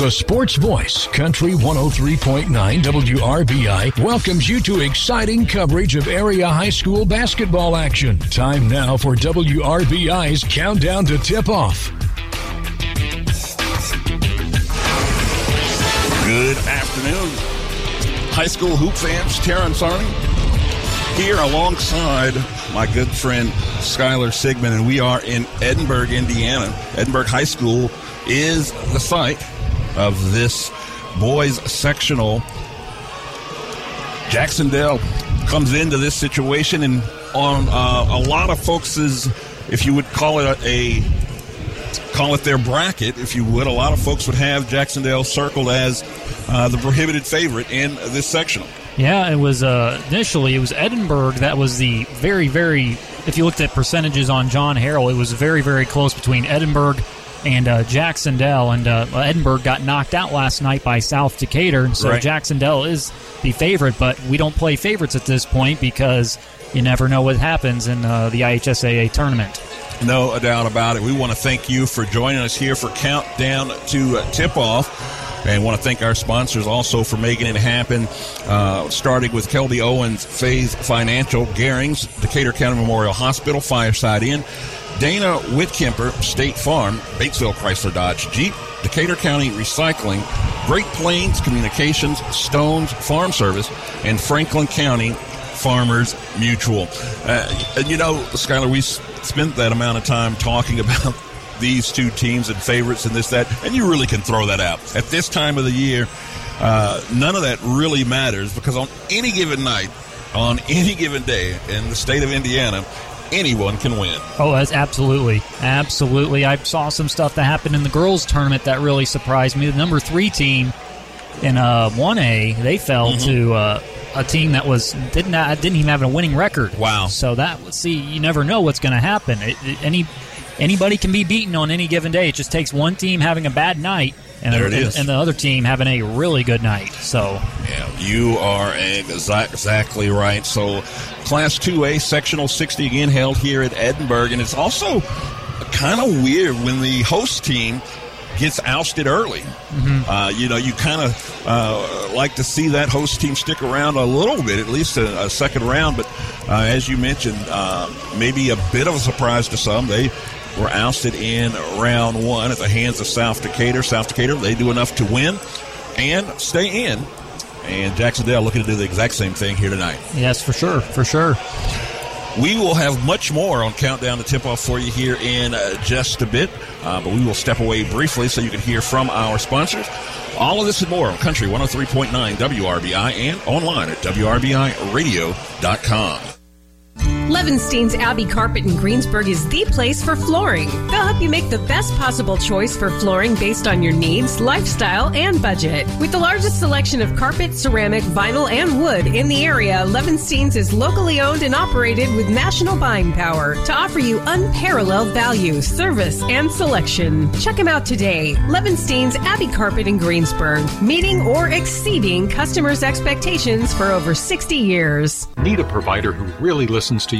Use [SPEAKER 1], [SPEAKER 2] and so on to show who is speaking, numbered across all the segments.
[SPEAKER 1] The Sports Voice, Country 103.9 WRBI, welcomes you to exciting coverage of area high school basketball action. Time now for WRBI's Countdown to Tip Off.
[SPEAKER 2] Good afternoon, high school hoop fans. Terrence Arney here alongside my good friend Skylar Sigmund, and we are in Edinburgh, Indiana. Edinburgh High School is the site of this boys sectional. Jac-Cen-Del comes into this situation, and on uh, a lot of folks' if you would call it a, a call it their bracket, if you would. A lot of folks would have Jac-Cen-Del circled as uh, the prohibited favorite in this sectional.
[SPEAKER 3] Yeah, it was uh, initially it was Edinburgh that was the very very. If you looked at percentages on John Harrell, it was very very close between Edinburgh and uh, Jac-Cen-Del. And uh, Edinburgh got knocked out last night by South Decatur, and so
[SPEAKER 2] Right.
[SPEAKER 3] Jac-Cen-Del is the favorite. But we don't play favorites at this point because you never know what happens in uh, the IHSAA tournament.
[SPEAKER 2] No doubt about it. We want to thank you for joining us here for Countdown to Tip Off. And want to thank our sponsors also for making it happen, uh, starting with Kelby Owens, Faith Financial, Garings, Decatur County Memorial Hospital, Fireside Inn, Dana Whitkemper, State Farm, Batesville Chrysler Dodge Jeep, Decatur County Recycling, Great Plains Communications, Stones Farm Service, and Franklin County Farmers Mutual. Uh, and you know, Skylar, we spent that amount of time talking about these two teams and favorites and this, that, and you really can throw that out. At this time of the year, uh, none of that really matters because on any given night, on any given day in the state of Indiana, anyone can win.
[SPEAKER 3] Oh, that's absolutely, absolutely. I saw some stuff that happened in the girls' tournament that really surprised me. The number three team in uh, one A, they fell
[SPEAKER 2] Mm-hmm.
[SPEAKER 3] to uh, a team that was didn't didn't even have a winning record.
[SPEAKER 2] Wow.
[SPEAKER 3] So that see, you never know what's going to happen. It, it- any anybody can be beaten on any given day. It just takes one team having a bad night. And,
[SPEAKER 2] There it
[SPEAKER 3] and,
[SPEAKER 2] is.
[SPEAKER 3] and the other team having a really good night. So
[SPEAKER 2] Yeah, you are exactly right. So, Class 2A, Sectional 60 again held here at Edinburgh. And it's also kind of weird when the host team gets ousted early. Uh, you know, you kind of uh, like to see that host team stick around a little bit, at least a, a second round. But uh, as you mentioned, uh, maybe a bit of a surprise to some. They were ousted in round one at the hands of South Decatur. South Decatur, they do enough to win and stay in. And Jac-Cen-Del looking to do the exact same thing here tonight.
[SPEAKER 3] yes, for sure, for sure.
[SPEAKER 2] We will have much more on Countdown to Tip Off for you here in uh, just a bit, uh, but we will step away briefly so you can hear from our sponsors. All of this and more on Country 103.9 WRBI and online at WRBIRadio.com.
[SPEAKER 4] Levinstein's Abbey Carpet in Greensburg is the place for flooring. They'll help you make the best possible choice for flooring based on your needs, lifestyle, and budget. With the largest selection of carpet, ceramic, vinyl, and wood in the area, Levinstein's is locally owned and operated with national buying power to offer you unparalleled value, service, and selection. Check them out today. Levinstein's Abbey Carpet in Greensburg, meeting or exceeding customers' expectations for over 60 years.
[SPEAKER 5] Need a provider who really listens to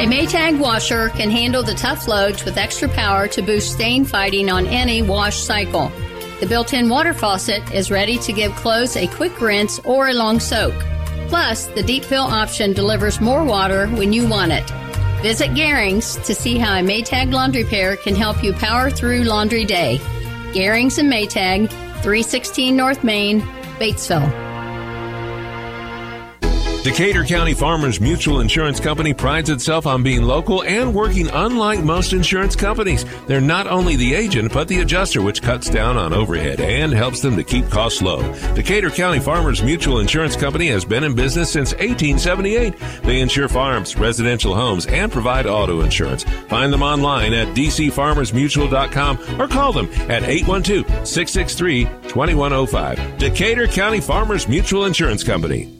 [SPEAKER 6] A Maytag washer can handle the tough loads with extra power to boost stain fighting on any wash cycle. The built-in water faucet is ready to give clothes a quick rinse or a long soak. Plus, the deep fill option delivers more water when you want it. Visit Garings to see how a Maytag laundry pair can help you power through laundry day. Garings and Maytag, 316 North Main, Batesville.
[SPEAKER 7] Decatur County Farmers Mutual Insurance Company prides itself on being local and working unlike most insurance companies. They're not only the agent, but the adjuster, which cuts down on overhead and helps them to keep costs low. Decatur County Farmers Mutual Insurance Company has been in business since 1878. They insure farms, residential homes, and provide auto insurance. Find them online at dcfarmersmutual.com or call them at 812 663 2105. Decatur County Farmers Mutual Insurance Company.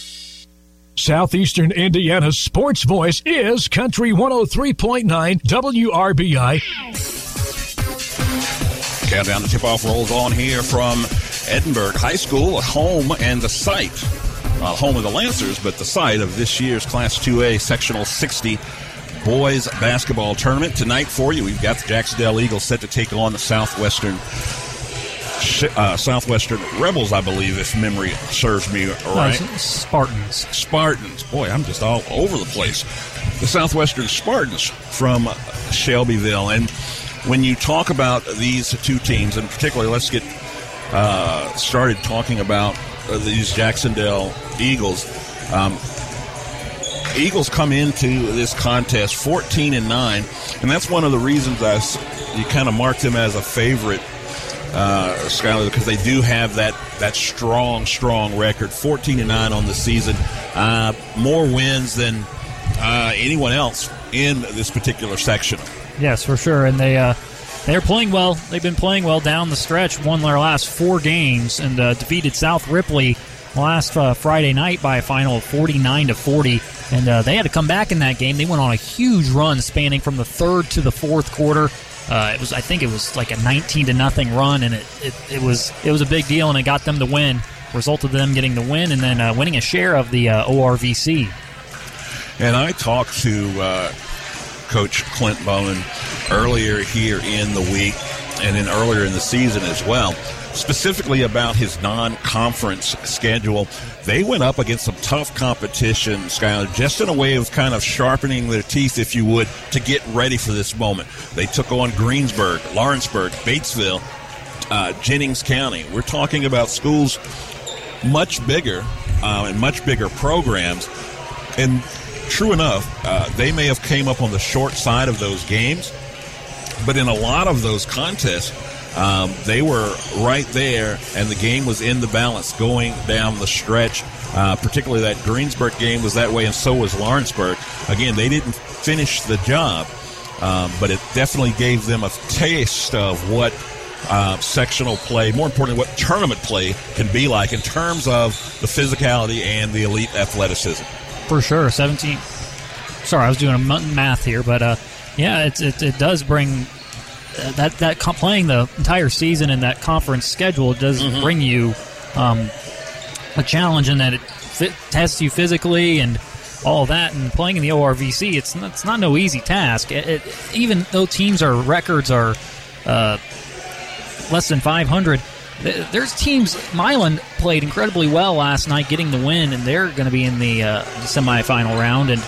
[SPEAKER 1] Southeastern Indiana's sports voice is Country 103.9 WRBI.
[SPEAKER 2] Countdown to tip off rolls on here from Edinburgh High School, home and the site. Home of the Lancers, but the site of this year's Class 2A Sectional 60 boys basketball tournament. Tonight for you, we've got the Jac-Cen-Del Eagles set to take on the Southwestern uh, Southwestern Rebels, I believe, if memory serves me right.
[SPEAKER 3] No, Spartans.
[SPEAKER 2] Spartans. Boy, I'm just all over the place. The Southwestern Spartans from Shelbyville. And when you talk about these two teams, and particularly let's get uh, started talking about these Jac-Cen-Del Eagles. Um, Eagles come into this contest 14 and 9, and that's one of the reasons I you kind of mark them as a favorite uh, Skyler, because they do have that that strong, strong record, 14 and nine on the season, uh, more wins than uh, anyone else in this particular section.
[SPEAKER 3] Yes, for sure, and they. Uh, they're playing well. They've been playing well down the stretch. Won their last four games and uh, defeated South Ripley last uh, Friday night by a final of 49 to 40. And uh, they had to come back in that game. They went on a huge run, spanning from the third to the fourth quarter. Uh, it was, I think, it was like a 19 to nothing run, and it, it, it was it was a big deal, and it got them the win. Resulted in them getting the win, and then uh, winning a share of the uh, ORVC.
[SPEAKER 2] And I talked to uh, Coach Clint Bowman earlier here in the week, and then earlier in the season as well specifically about his non-conference schedule. They went up against some tough competition, Skyler, just in a way of kind of sharpening their teeth, if you would, to get ready for this moment. They took on Greensburg, Lawrenceburg, Batesville, uh, Jennings County. We're talking about schools much bigger uh, and much bigger programs. And true enough, uh, they may have came up on the short side of those games, but in a lot of those contests, um, they were right there, and the game was in the balance going down the stretch. Uh, particularly that Greensburg game was that way, and so was Lawrenceburg. Again, they didn't finish the job, um, but it definitely gave them a taste of what uh, sectional play, more importantly, what tournament play can be like in terms of the physicality and the elite athleticism.
[SPEAKER 3] For sure, 17. Sorry, I was doing a math here, but uh, yeah, it, it, it does bring uh, that that playing the entire season in that conference schedule does mm-hmm. bring you um, a challenge in that it fit, tests you physically and all that. And playing in the ORVC, it's not, it's not no easy task. It, it, even though teams are records are uh, less than 500. There's teams. Milan played incredibly well last night, getting the win, and they're going to be in the, uh, the semifinal round. And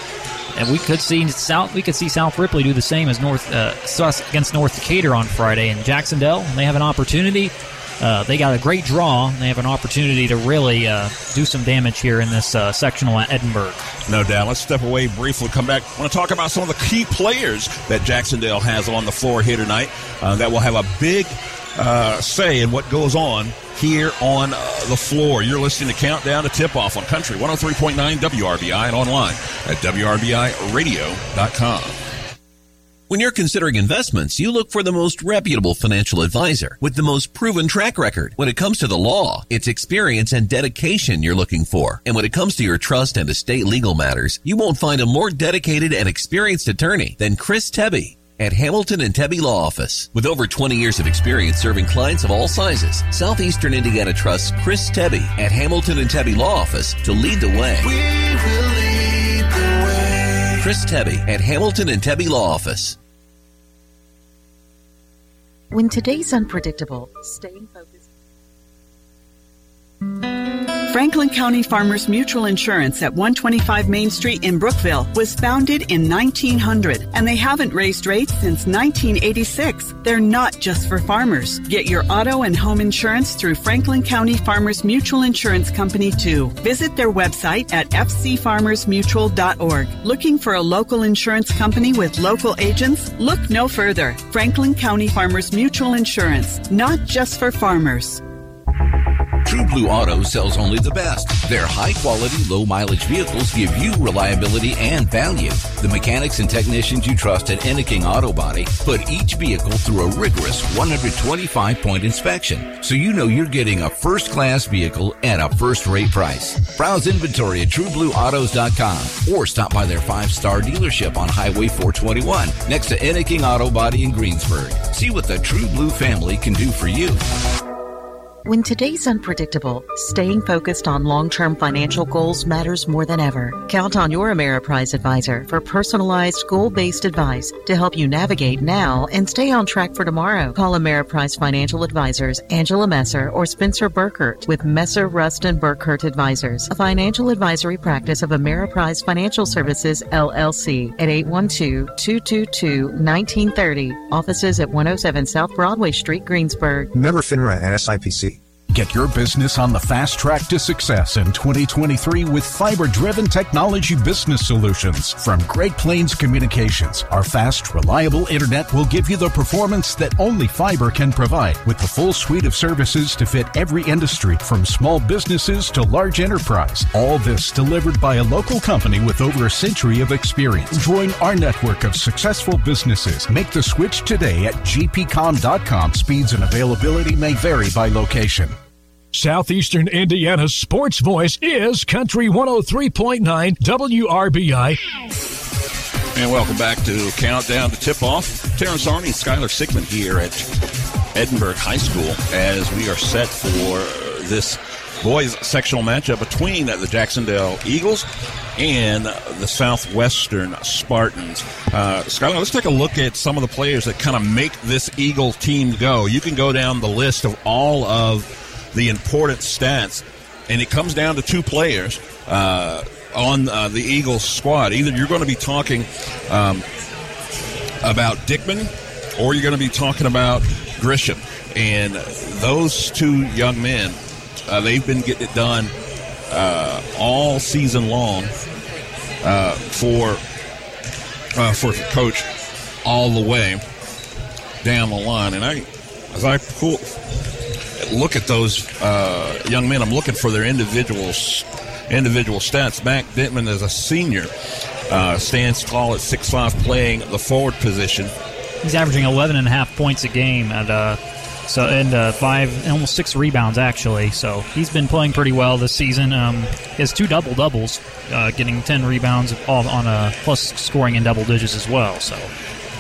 [SPEAKER 3] and we could see South we could see South Ripley do the same as North uh, against North Decatur on Friday. And Jac-Cen-Del, they have an opportunity. Uh, they got a great draw. They have an opportunity to really uh, do some damage here in this uh, sectional at Edinburgh.
[SPEAKER 2] No doubt. Let's step away briefly. Come back. I want to talk about some of the key players that Jac-Cen-Del has on the floor here tonight. Uh, that will have a big uh, say in what goes on here on uh, the floor. You're listening to Countdown to Tip Off on Country 103.9 WRBI and online at WRBIRadio.com.
[SPEAKER 8] When you're considering investments, you look for the most reputable financial advisor with the most proven track record. When it comes to the law, it's experience and dedication you're looking for. And when it comes to your trust and estate legal matters, you won't find a more dedicated and experienced attorney than Chris Tebby at Hamilton and Tebby Law Office. With over 20 years of experience serving clients of all sizes, Southeastern Indiana trusts Chris Tebby at Hamilton and Tebby Law Office to lead the way. We will lead the way. Chris Tebby at Hamilton and Tebby Law Office.
[SPEAKER 9] When today's unpredictable, staying focused.
[SPEAKER 10] Franklin County Farmers Mutual Insurance at 125 Main Street in Brookville was founded in 1900 and they haven't raised rates since 1986. They're not just for farmers. Get your auto and home insurance through Franklin County Farmers Mutual Insurance Company too. Visit their website at fcfarmersmutual.org. Looking for a local insurance company with local agents? Look no further. Franklin County Farmers Mutual Insurance, not just for farmers.
[SPEAKER 11] True Blue Auto sells only the best. Their high quality, low mileage vehicles give you reliability and value. The mechanics and technicians you trust at Enneking Auto Body put each vehicle through a rigorous 125 point inspection, so you know you're getting a first class vehicle at a first rate price. Browse inventory at trueblueautos.com or stop by their five star dealership on Highway 421 next to Enneking Auto Body in Greensburg. See what the True Blue family can do for you.
[SPEAKER 9] When today's unpredictable, staying focused on long term financial goals matters more than ever. Count on your Ameriprise advisor for personalized, goal based advice to help you navigate now and stay on track for tomorrow. Call Ameriprise Financial Advisors Angela Messer or Spencer Burkert with Messer, Rust, and Burkert Advisors, a financial advisory practice of Ameriprise Financial Services, LLC, at 812 222 1930. Offices at 107 South Broadway Street, Greensburg.
[SPEAKER 12] Member FINRA and SIPC.
[SPEAKER 13] Get your business on the fast track to success in 2023 with fiber driven technology business solutions from Great Plains Communications. Our fast, reliable internet will give you the performance that only fiber can provide with the full suite of services to fit every industry from small businesses to large enterprise. All this delivered by a local company with over a century of experience. Join our network of successful businesses. Make the switch today at gpcom.com. Speeds and availability may vary by location.
[SPEAKER 1] Southeastern Indiana's sports voice is Country 103.9 WRBI.
[SPEAKER 2] And welcome back to Countdown to Tip Off. Terrence Arney and Skylar Sigmund here at Edinburgh High School as we are set for this boys sectional matchup between the Jac-Cen-Del Eagles and the Southwestern Spartans. Uh, Skylar, let's take a look at some of the players that kind of make this Eagle team go. You can go down the list of all of the important stats, and it comes down to two players uh, on uh, the Eagles squad. Either you're going to be talking um, about Dickman, or you're going to be talking about Grisham, and those two young men, uh, they've been getting it done uh, all season long uh, for uh, for Coach all the way down the line, and I as I pull look at those uh, young men, I'm looking for their individuals, individual stats. Mac Dittman is a senior, uh, stands tall at 6'5", playing the forward position.
[SPEAKER 3] He's averaging 11 and a half points a game at uh, so and uh, five, almost six rebounds actually. So he's been playing pretty well this season. Um, he has two double doubles, uh, getting 10 rebounds all on a plus scoring in double digits as well. So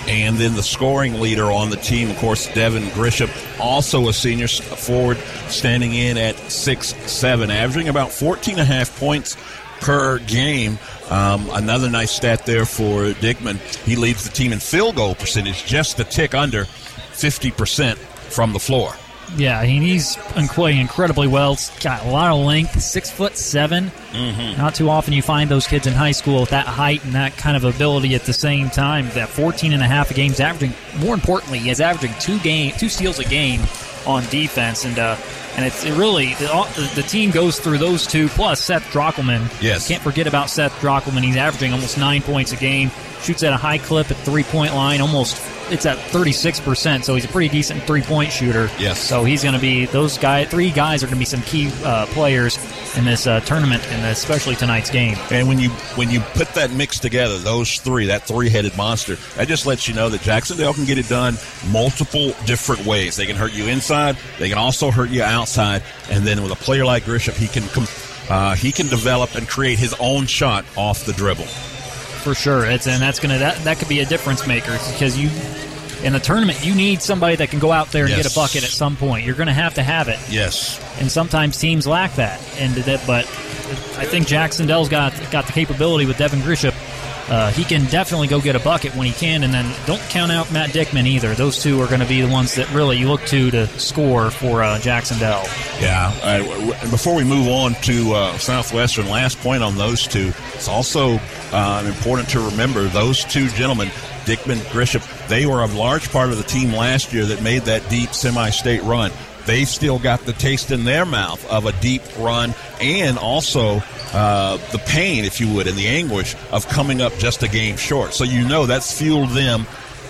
[SPEAKER 2] and then the scoring leader on the team, of course, Devin Grisham, also a senior forward, standing in at six seven, averaging about 14 and a half points per game. Um, another nice stat there for Dickman. He leads the team in field goal percentage, just a tick under 50% from the floor.
[SPEAKER 3] Yeah, he's playing incredibly well. He's got a lot of length, six foot 7
[SPEAKER 2] mm-hmm.
[SPEAKER 3] Not too often you find those kids in high school with that height and that kind of ability at the same time. That 14 and a half a game's averaging. More importantly, he's averaging two game, two steals a game on defense, and uh, and it's it really the, the, team goes through those two plus Seth Drockelman.
[SPEAKER 2] Yes,
[SPEAKER 3] can't forget about Seth Drockelman. He's averaging almost nine points a game. Shoots at a high clip at three point line, almost it's at 36%, so he's a pretty decent three point shooter.
[SPEAKER 2] Yes.
[SPEAKER 3] So he's going to be, those guys, three guys are going to be some key uh, players in this uh, tournament, and especially tonight's game.
[SPEAKER 2] And when you when you put that mix together, those three, that three headed monster, that just lets you know that Jac-Cen-Del can get it done multiple different ways. They can hurt you inside, they can also hurt you outside, and then with a player like Grisham, he can uh, he can develop and create his own shot off the dribble
[SPEAKER 3] for sure. It's and that's gonna that that could be a difference maker because you in the tournament you need somebody that can go out there and yes. get a bucket at some point. You're gonna have to have it.
[SPEAKER 2] Yes.
[SPEAKER 3] And sometimes teams lack that. And that, but I think Jac-Cen-Del's got got the capability with Devin Grisham uh, he can definitely go get a bucket when he can. And then don't count out Matt Dickman either. Those two are going to be the ones that really you look to to score for uh, Jac-Cen-Del.
[SPEAKER 2] Yeah. Before we move on to uh, Southwestern, last point on those two. It's also uh, important to remember those two gentlemen, Dickman, Grisham, they were a large part of the team last year that made that deep semi-state run. They've still got the taste in their mouth of a deep run and also uh, the pain, if you would, and the anguish of coming up just a game short. So you know that's fueled them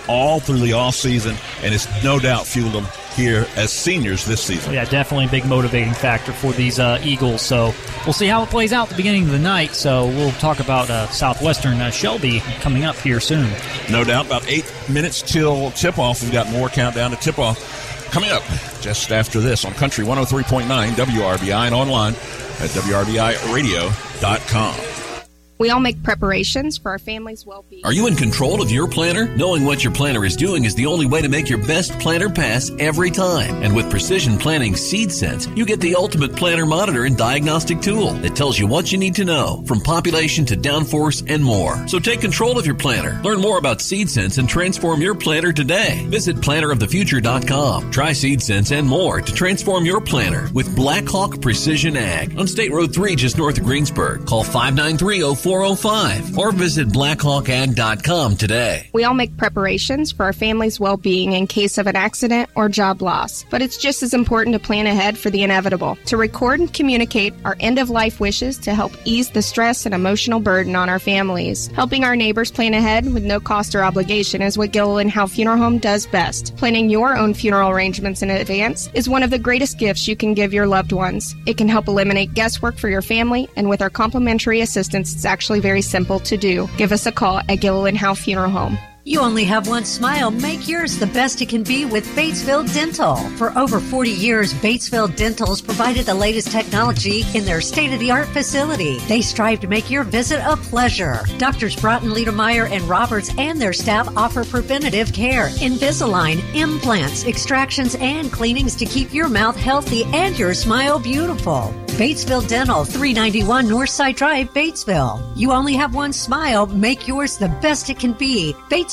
[SPEAKER 2] all through the offseason, and it's no doubt fueled them here as seniors this season.
[SPEAKER 3] Yeah, definitely a big motivating factor for these uh, Eagles. So we'll see how it plays out at the beginning of the night. So we'll talk about uh, Southwestern uh, Shelby coming up here soon.
[SPEAKER 2] No doubt. About eight minutes till tip off. We've got more countdown to tip off coming up just after this on Country 103.9 WRBI and online at WRBIRadio.com.
[SPEAKER 12] We all make preparations for our family's well being.
[SPEAKER 8] Are you in control of your planner? Knowing what your planner is doing is the only way to make your best planner pass every time. And with Precision Planting Seed Sense, you get the ultimate planner monitor and diagnostic tool that tells you what you need to know, from population to downforce and more. So take control of your planner. Learn more about Seed Sense and transform your planner today. Visit plannerofthefuture.com. Try Seed Sense and more to transform your planner with Blackhawk Precision Ag on State Road 3 just north of Greensburg. Call 593 405 or visit blackhawkag.com today.
[SPEAKER 12] We all make preparations for our family's well being in case of an accident or job loss, but it's just as important to plan ahead for the inevitable, to record and communicate our end of life wishes to help ease the stress and emotional burden on our families. Helping our neighbors plan ahead with no cost or obligation is what Gilliland Howe Funeral Home does best. Planning your own funeral arrangements in advance is one of the greatest gifts you can give your loved ones. It can help eliminate guesswork for your family, and with our complimentary assistance, actually very simple to do. Give us a call at Gilliland Howe Funeral Home.
[SPEAKER 14] You only have one smile. Make yours the best it can be with Batesville Dental. For over 40 years, Batesville Dental's provided the latest technology in their state-of-the-art facility. They strive to make your visit a pleasure. Doctors Broughton, Liedermeyer, and Roberts and their staff offer preventative care, Invisalign, implants, extractions, and cleanings to keep your mouth healthy and your smile beautiful. Batesville Dental, 391 Northside Drive, Batesville. You only have one smile. Make yours the best it can be. Batesville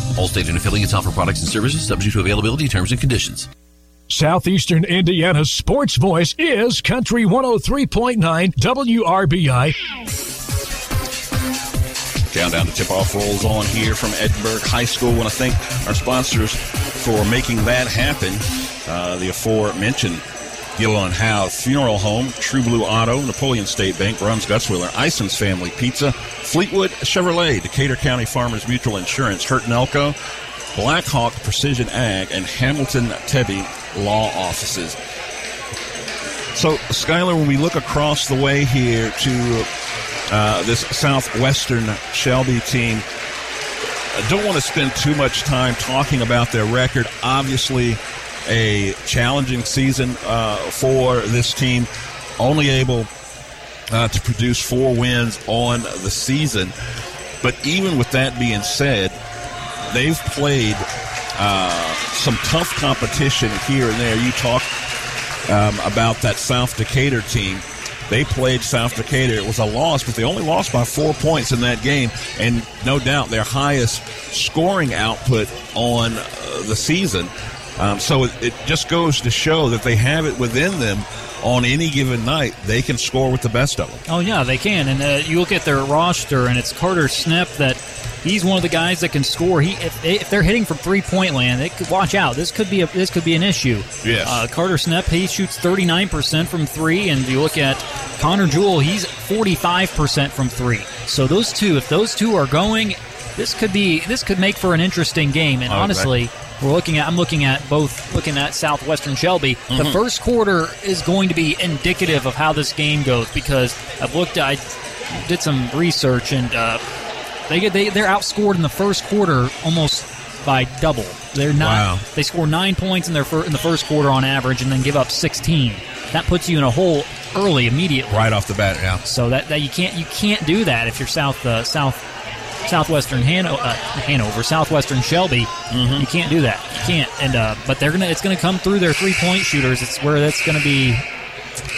[SPEAKER 8] Allstate and affiliates offer products and services subject to availability, terms, and conditions.
[SPEAKER 1] Southeastern Indiana's sports voice is Country 103.9 WRBI.
[SPEAKER 2] Countdown to tip off rolls on here from Edinburgh High School. Want to thank our sponsors for making that happen. Uh, the aforementioned Gilliland Howe Funeral Home, True Blue Auto, Napoleon State Bank, Runs Gutzwiller, Ison's Family Pizza, Fleetwood Chevrolet, Decatur County Farmers Mutual Insurance, Hurt Blackhawk Precision Ag, and Hamilton Tebby Law Offices. So, Skylar, when we look across the way here to uh, this Southwestern Shelby team, I don't want to spend too much time talking about their record. Obviously, a challenging season uh, for this team, only able uh, to produce four wins on the season. But even with that being said, they've played uh, some tough competition here and there. You talk um, about that South Decatur team. They played South Decatur. It was a loss, but they only lost by four points in that game. And no doubt their highest scoring output on uh, the season Um, so it, it just goes to show that they have it within them on any given night. They can score with the best of them.
[SPEAKER 3] Oh yeah, they can. And uh, you look at their roster, and it's Carter Snip that he's one of the guys that can score. He if, they, if they're hitting from three point land, they could watch out. This could be a, this could be an issue.
[SPEAKER 2] Yes.
[SPEAKER 3] Uh, Carter Snip he shoots thirty nine percent from three, and you look at Connor Jewell, he's forty five percent from three. So those two, if those two are going, this could be this could make for an interesting game. And
[SPEAKER 2] Oh,
[SPEAKER 3] honestly. We're looking at. I'm looking at both. Looking at Southwestern Shelby. The
[SPEAKER 2] Mhm.
[SPEAKER 3] first quarter is going to be indicative of how this game goes because I've looked. I did some research and uh, they get they they're outscored in the first quarter almost by double. They're not.
[SPEAKER 2] Wow.
[SPEAKER 3] They score nine points in their fir- in the first quarter on average, and then give up 16. That puts you in a hole early, immediately.
[SPEAKER 2] Right off the bat, yeah.
[SPEAKER 3] So that, that you can't you can't do that if you're South uh, South Southwestern Hano- uh, Hanover, Southwestern Shelby. You can't do that. You can't. And uh, but they're gonna it's gonna come through their three point shooters. It's where that's gonna be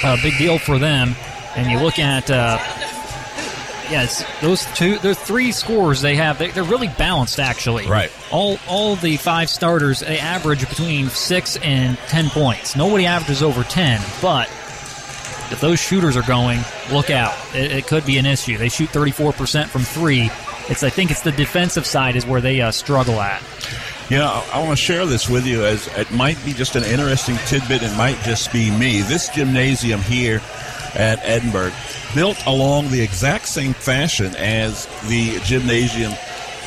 [SPEAKER 3] a big deal for them. And you look at. Uh, Yes, those two, the three scores they have, they, they're really balanced actually.
[SPEAKER 2] Right.
[SPEAKER 3] All all the five starters they average between six and ten points. Nobody averages over ten, but if those shooters are going, look out. It, it could be an issue. They shoot 34% from three. It's I think it's the defensive side is where they uh, struggle at.
[SPEAKER 2] You know, I, want to share this with you as it might be just an interesting tidbit. It might just be me. This gymnasium here at Edinburgh, built along the exact same fashion as the gymnasium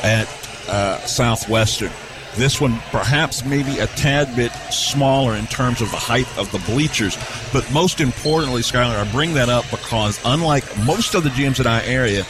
[SPEAKER 2] at uh, Southwestern. This one perhaps maybe a tad bit smaller in terms of the height of the bleachers. But most importantly, Skylar, I bring that up because unlike most of the gyms in our area,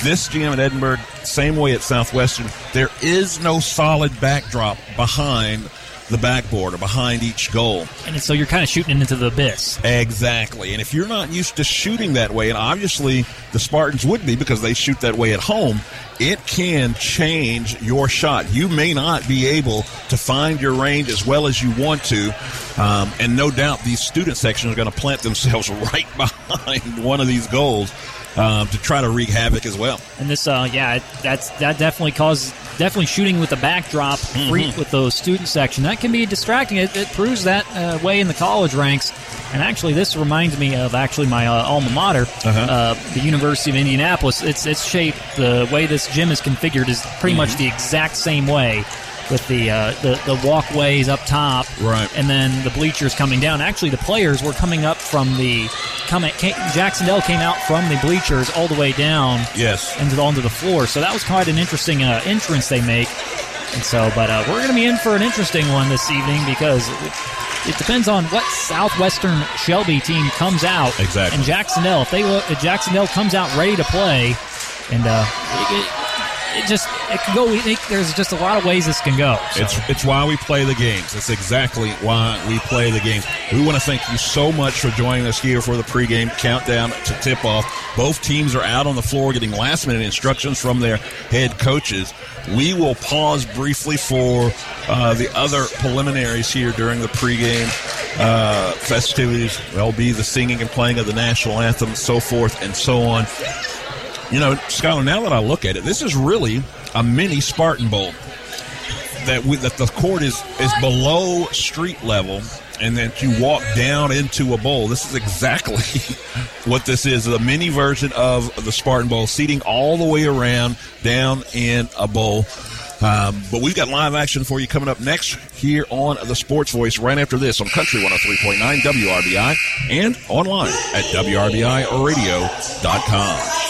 [SPEAKER 2] this gym at Edinburgh, same way at Southwestern, there is no solid backdrop behind the backboard or behind each goal.
[SPEAKER 3] And so you're kind of shooting into the abyss.
[SPEAKER 2] Exactly. And if you're not used to shooting that way, and obviously the Spartans would be because they shoot that way at home, it can change your shot. You may not be able to find your range as well as you want to. Um, and no doubt these student sections are going to plant themselves right behind one of these goals um, to try to wreak havoc as well.
[SPEAKER 3] And this, uh, yeah, that's that definitely causes definitely shooting with the backdrop free,
[SPEAKER 2] Mhm.
[SPEAKER 3] with those student section that can be distracting. It, it proves that uh, way in the college ranks. And actually, this reminds me of actually my uh, alma mater, uh the University of Indianapolis. It's it's shaped the way this gym is configured is pretty much
[SPEAKER 2] Mhm.
[SPEAKER 3] the exact same way. With the, uh, the the walkways up top,
[SPEAKER 2] Right.
[SPEAKER 3] and then the bleachers coming down. Actually, the players were coming up from the coming. Came, Jac-Cen-Del came out from the bleachers all the way down
[SPEAKER 2] Yes.
[SPEAKER 3] into onto the floor. So that was quite an interesting uh, entrance they make. And so, but uh, we're going to be in for an interesting one this evening because it, it depends on what Southwestern Shelby team comes out.
[SPEAKER 2] Exactly.
[SPEAKER 3] And Jac-Cen-Del, if they look, if Jac-Cen-Del comes out ready to play, and uh, it, just it can go. It, there's just a lot of ways this can go. So.
[SPEAKER 2] It's it's why we play the games. It's exactly why we play the games. We want to thank you so much for joining us here for the pregame countdown to tip off. Both teams are out on the floor getting last minute instructions from their head coaches. We will pause briefly for uh, the other preliminaries here during the pregame uh, festivities. There'll be the singing and playing of the national anthem, so forth and so on. You know, Skylar, now that I look at it, this is really a mini Spartan Bowl. That we, that the court is is below street level, and then you walk down into a bowl. This is exactly what this is a mini version of the Spartan Bowl, seating all the way around down in a bowl. Um, but we've got live action for you coming up next here on the Sports Voice right after this on Country 103.9 WRBI and online at WRBIRadio.com.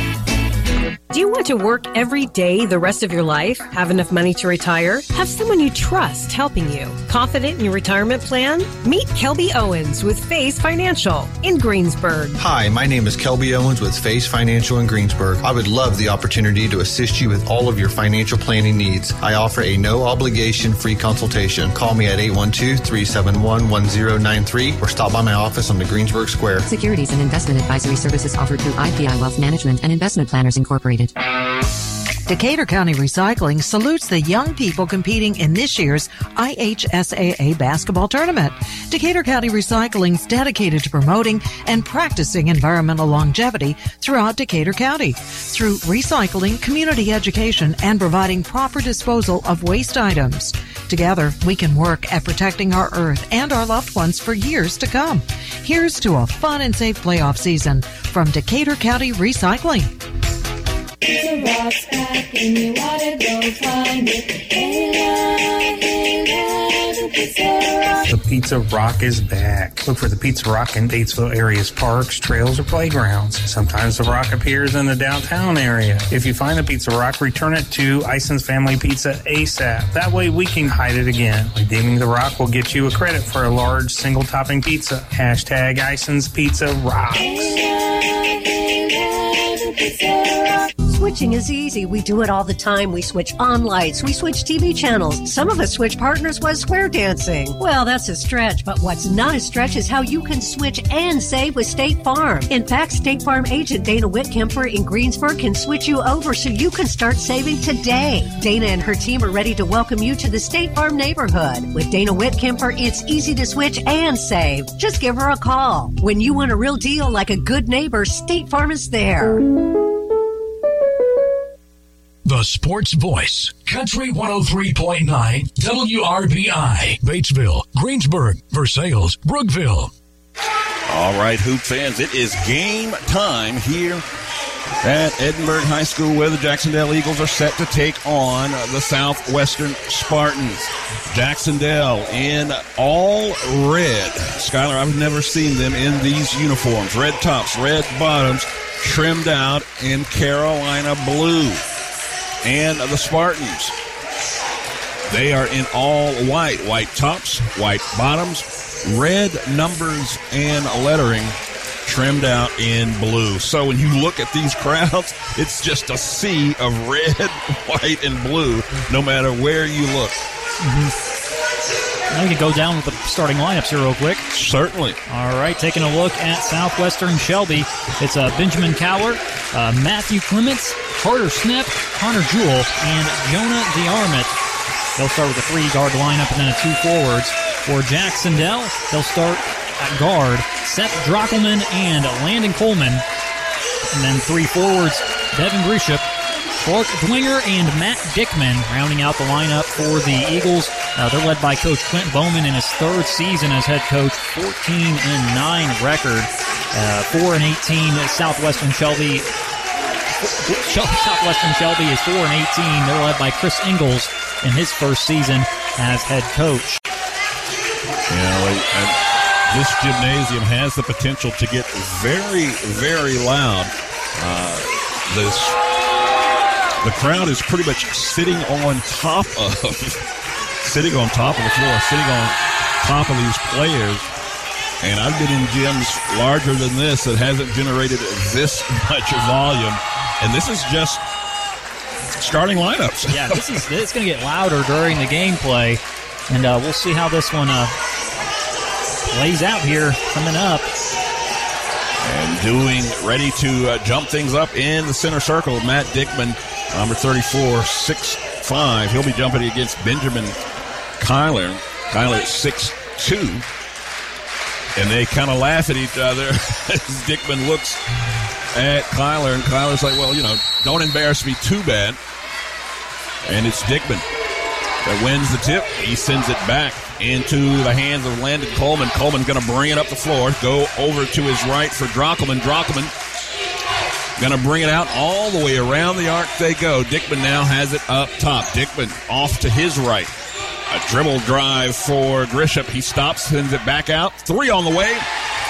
[SPEAKER 4] Do you want to work every day the rest of your life? Have enough money to retire? Have someone you trust helping you? Confident in your retirement plan? Meet Kelby Owens with Phase Financial in Greensburg.
[SPEAKER 15] Hi, my name is Kelby Owens with Phase Financial in Greensburg. I would love the opportunity to assist you with all of your financial planning needs. I offer a no obligation free consultation. Call me at 812 371 1093 or stop by my office on the Greensburg Square.
[SPEAKER 16] Securities and investment advisory services offered through IPI Wealth Management and Investment Planners Incorporated.
[SPEAKER 17] Decatur County Recycling salutes the young people competing in this year's IHSAA basketball tournament. Decatur County Recycling is dedicated to promoting and practicing environmental longevity throughout Decatur County through recycling, community education, and providing proper disposal of waste items. Together, we can work at protecting our earth and our loved ones for years to come. Here's to a fun and safe playoff season from Decatur County Recycling.
[SPEAKER 18] Pizza. The Pizza Rock
[SPEAKER 19] is back. Look for the Pizza Rock in Batesville area's parks, trails, or playgrounds. Sometimes the rock appears in the downtown area. If you find the Pizza Rock, return it to Ison's Family Pizza ASAP. That way we can hide it again. Redeeming the rock will get you a credit for a large single topping pizza. Hashtag Ison's Pizza Rocks.
[SPEAKER 14] Switching is easy. We do it all the time. We switch on lights. We switch TV channels. Some of us switch partners while square dancing. Well, that's a stretch, but what's not a stretch is how you can switch and save with State Farm. In fact, State Farm agent Dana Whitkemper in Greensburg can switch you over so you can start saving today. Dana and her team are ready to welcome you to the State Farm neighborhood. With Dana Whitkemper, it's easy to switch and save. Just give her a call. When you want a real deal like a good neighbor, State Farm is there.
[SPEAKER 1] Sports Voice, Country 103.9, WRBI, Batesville, Greensburg, Versailles, Brookville.
[SPEAKER 2] All right, Hoop fans, it is game time here at Edinburgh High School where the Jac-Cen-Del Eagles are set to take on the Southwestern Spartans. Jac-Cen-Del in all red. Skylar, I've never seen them in these uniforms. Red tops, red bottoms, trimmed out in Carolina blue. And the Spartans, they are in all white. White tops, white bottoms, red numbers and lettering trimmed out in blue. So when you look at these crowds, it's just a sea of red, white, and blue no matter where you look.
[SPEAKER 3] Mm-hmm. Now we can go down with the starting lineups here real quick.
[SPEAKER 2] Certainly.
[SPEAKER 3] All right, taking a look at Southwestern Shelby. It's uh, Benjamin Cowler, uh, Matthew Clements, Carter Snip, Connor Jewell, and Jonah DeArmit. They'll start with a three-guard lineup and then a two forwards. For Jac-Cen-Del, they'll start at guard Seth Drockelman and Landon Coleman. And then three forwards, Devin Grisham, Clark Dwenger, and Matt Dickman rounding out the lineup for the Eagles. Uh, they're led by Coach Clint Bowman in his third season as head coach, 14 and 9 record, uh, 4 and 18. Southwestern Shelby. Southwestern Shelby is 4 and 18. They're led by Chris Ingles in his first season as head coach.
[SPEAKER 2] Yeah, this gymnasium has the potential to get very, very loud. Uh, this the crowd is pretty much sitting on top of sitting on top of the floor, sitting on top of these players. And I've been in gyms larger than this that hasn't generated this much volume. And this is just starting lineups.
[SPEAKER 3] yeah, this is it's going to get louder during the gameplay, and uh, we'll see how this one uh, plays out here coming up.
[SPEAKER 2] And doing ready to uh, jump things up in the center circle, Matt Dickman, number 34, 6'5. He'll be jumping against Benjamin Kyler. Kyler six two, and they kind of laugh at each other as Dickman looks at Kyler, and Kyler's like, "Well, you know, don't embarrass me too bad." And it's Dickman that wins the tip. He sends it back into the hands of Landon Coleman. Coleman going to bring it up the floor, go over to his right for Drockelman. Drockelman going to bring it out all the way around the arc they go. Dickman now has it up top. Dickman off to his right. A dribble drive for Grisham. He stops, sends it back out. Three on the way.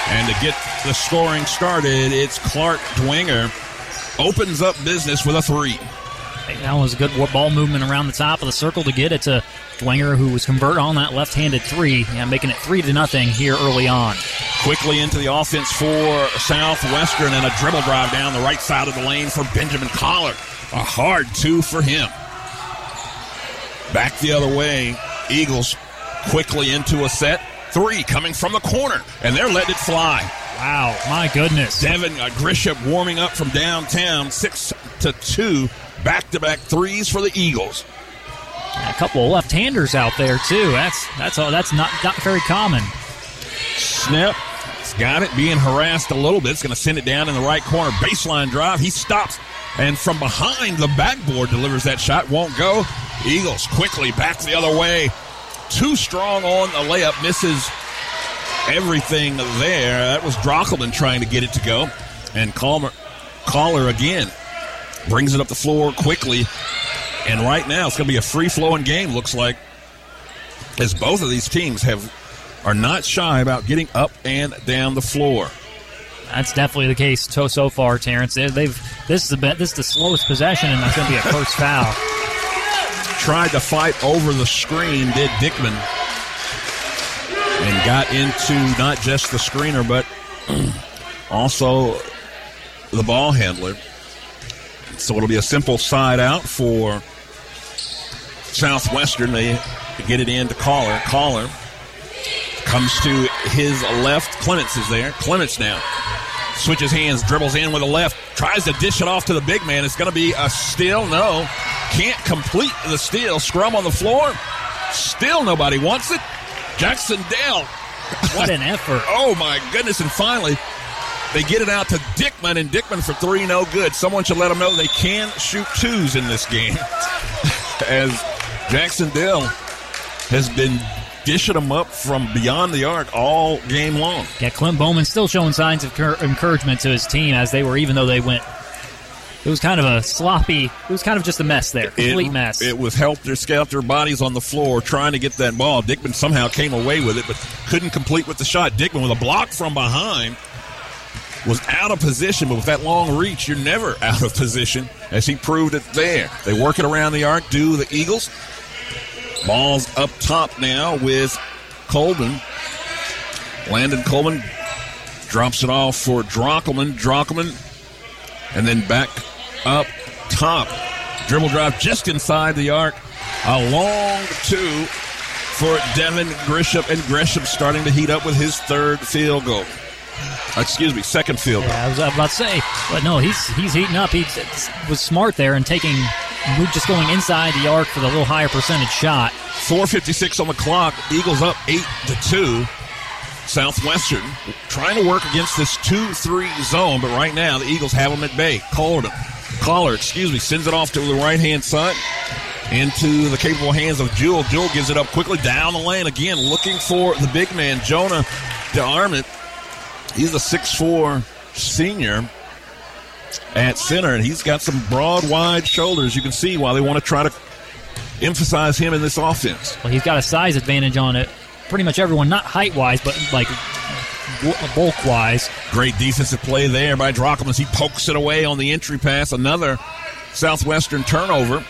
[SPEAKER 2] And to get the scoring started, it's Clark Dwenger opens up business with a three.
[SPEAKER 3] That was a good ball movement around the top of the circle to get it to Dwenger, who was convert on that left-handed three, yeah, making it three to nothing here early on.
[SPEAKER 2] Quickly into the offense for Southwestern and a dribble drive down the right side of the lane for Benjamin Collar. A hard two for him. Back the other way, Eagles quickly into a set three coming from the corner, and they're letting it fly.
[SPEAKER 3] Wow, my goodness.
[SPEAKER 2] Devin uh, Grisham warming up from downtown, six to two, back to back threes for the Eagles.
[SPEAKER 3] A couple of left-handers out there too. That's that's all. That's not not very common.
[SPEAKER 2] Snip, he's got it, being harassed a little bit. It's going to send it down in the right corner. Baseline drive. He stops, and from behind the backboard delivers that shot. Won't go. Eagles quickly back the other way. Too strong on the layup. Misses everything there. That was Drockelman trying to get it to go, and Calmer, Caller again brings it up the floor quickly. And right now, it's going to be a free flowing game. Looks like as both of these teams have are not shy about getting up and down the floor.
[SPEAKER 3] That's definitely the case so, so far, Terrence. They- They've this is the this is the slowest possession, and that's going to be a first foul.
[SPEAKER 2] Tried to fight over the screen, did Dickman, and got into not just the screener, but also the ball handler. So it'll be a simple side out for Southwestern. They get it in to Caller. Caller comes to his left. Clements is there. Clements now switches hands, dribbles in with a left, tries to dish it off to the big man. It's going to be a steal. No, can't complete the steal. Scrum on the floor. Still nobody wants it. Jackson Dale.
[SPEAKER 3] What an effort.
[SPEAKER 2] oh my goodness. And finally, they get it out to Dickman, and Dickman for three, no good. Someone should let them know they can shoot twos in this game. As Jac-Cen-Del has been dishing them up from beyond the arc all game long.
[SPEAKER 3] Yeah, Clint Bowman still showing signs of cur- encouragement to his team as they were, even though they went. It was kind of a sloppy. It was kind of just a mess there, complete
[SPEAKER 2] it,
[SPEAKER 3] mess.
[SPEAKER 2] It was helter skelter bodies on the floor trying to get that ball. Dickman somehow came away with it, but couldn't complete with the shot. Dickman with a block from behind was out of position, but with that long reach, you're never out of position, as he proved it there. They work it around the arc, do the Eagles. Ball's up top now with Colvin. Landon Coleman drops it off for Drockelman. Drockelman, and then back up top. Dribble drive just inside the arc. A long two for Devin Grisham, and Grisham starting to heat up with his third field goal. Excuse me, second field.
[SPEAKER 3] Yeah, I was about to say, but no, he's he's heating up. He was smart there and taking, just going inside the arc for the little higher percentage shot.
[SPEAKER 2] 456 on the clock. Eagles up eight to two. Southwestern trying to work against this 2-3 zone, but right now the Eagles have them at bay. Caller, caller, excuse me, sends it off to the right hand side into the capable hands of Jewell. Jewell gives it up quickly down the lane again, looking for the big man Jonah DeArmond. He's a 6'4 senior at center, and he's got some broad, wide shoulders. You can see why they want to try to emphasize him in this offense.
[SPEAKER 3] Well, he's got a size advantage on it. Pretty much everyone, not height wise, but like bulk wise.
[SPEAKER 2] Great defensive play there by Drockelman as he pokes it away on the entry pass. Another Southwestern turnover.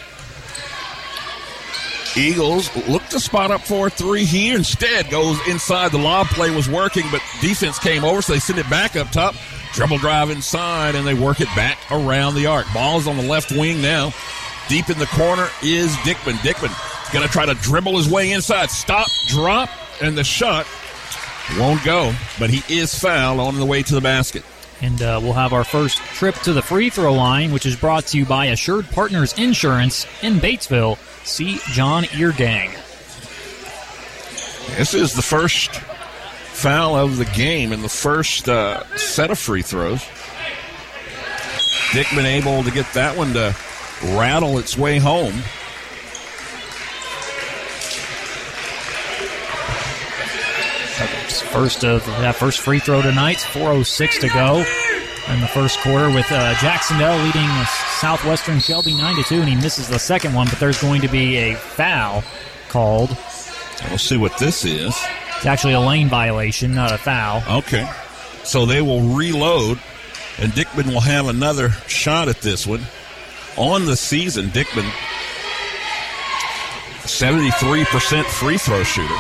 [SPEAKER 2] Eagles look to spot up for a three here. Instead, goes inside. The lob play was working, but defense came over, so they send it back up top. Dribble drive inside, and they work it back around the arc. Ball's on the left wing now. Deep in the corner is Dickman. Dickman going to try to dribble his way inside. Stop, drop, and the shot won't go, but he is fouled on the way to the basket.
[SPEAKER 3] And uh, we'll have our first trip to the free throw line, which is brought to you by Assured Partners Insurance in Batesville. See John Eargang.
[SPEAKER 2] This is the first foul of the game in the first uh, set of free throws. Dickman able to get that one to rattle its way home.
[SPEAKER 3] First of that first free throw tonight. 4:06 to go in the first quarter with uh, Jacksonville leading Southwestern Shelby 9 to 2, and he misses the second one. But there's going to be a foul called.
[SPEAKER 2] We'll see what this is.
[SPEAKER 3] It's actually a lane violation, not a foul.
[SPEAKER 2] Okay, so they will reload And Dickman will have another shot at this one. On the season, Dickman, 73% free throw shooter.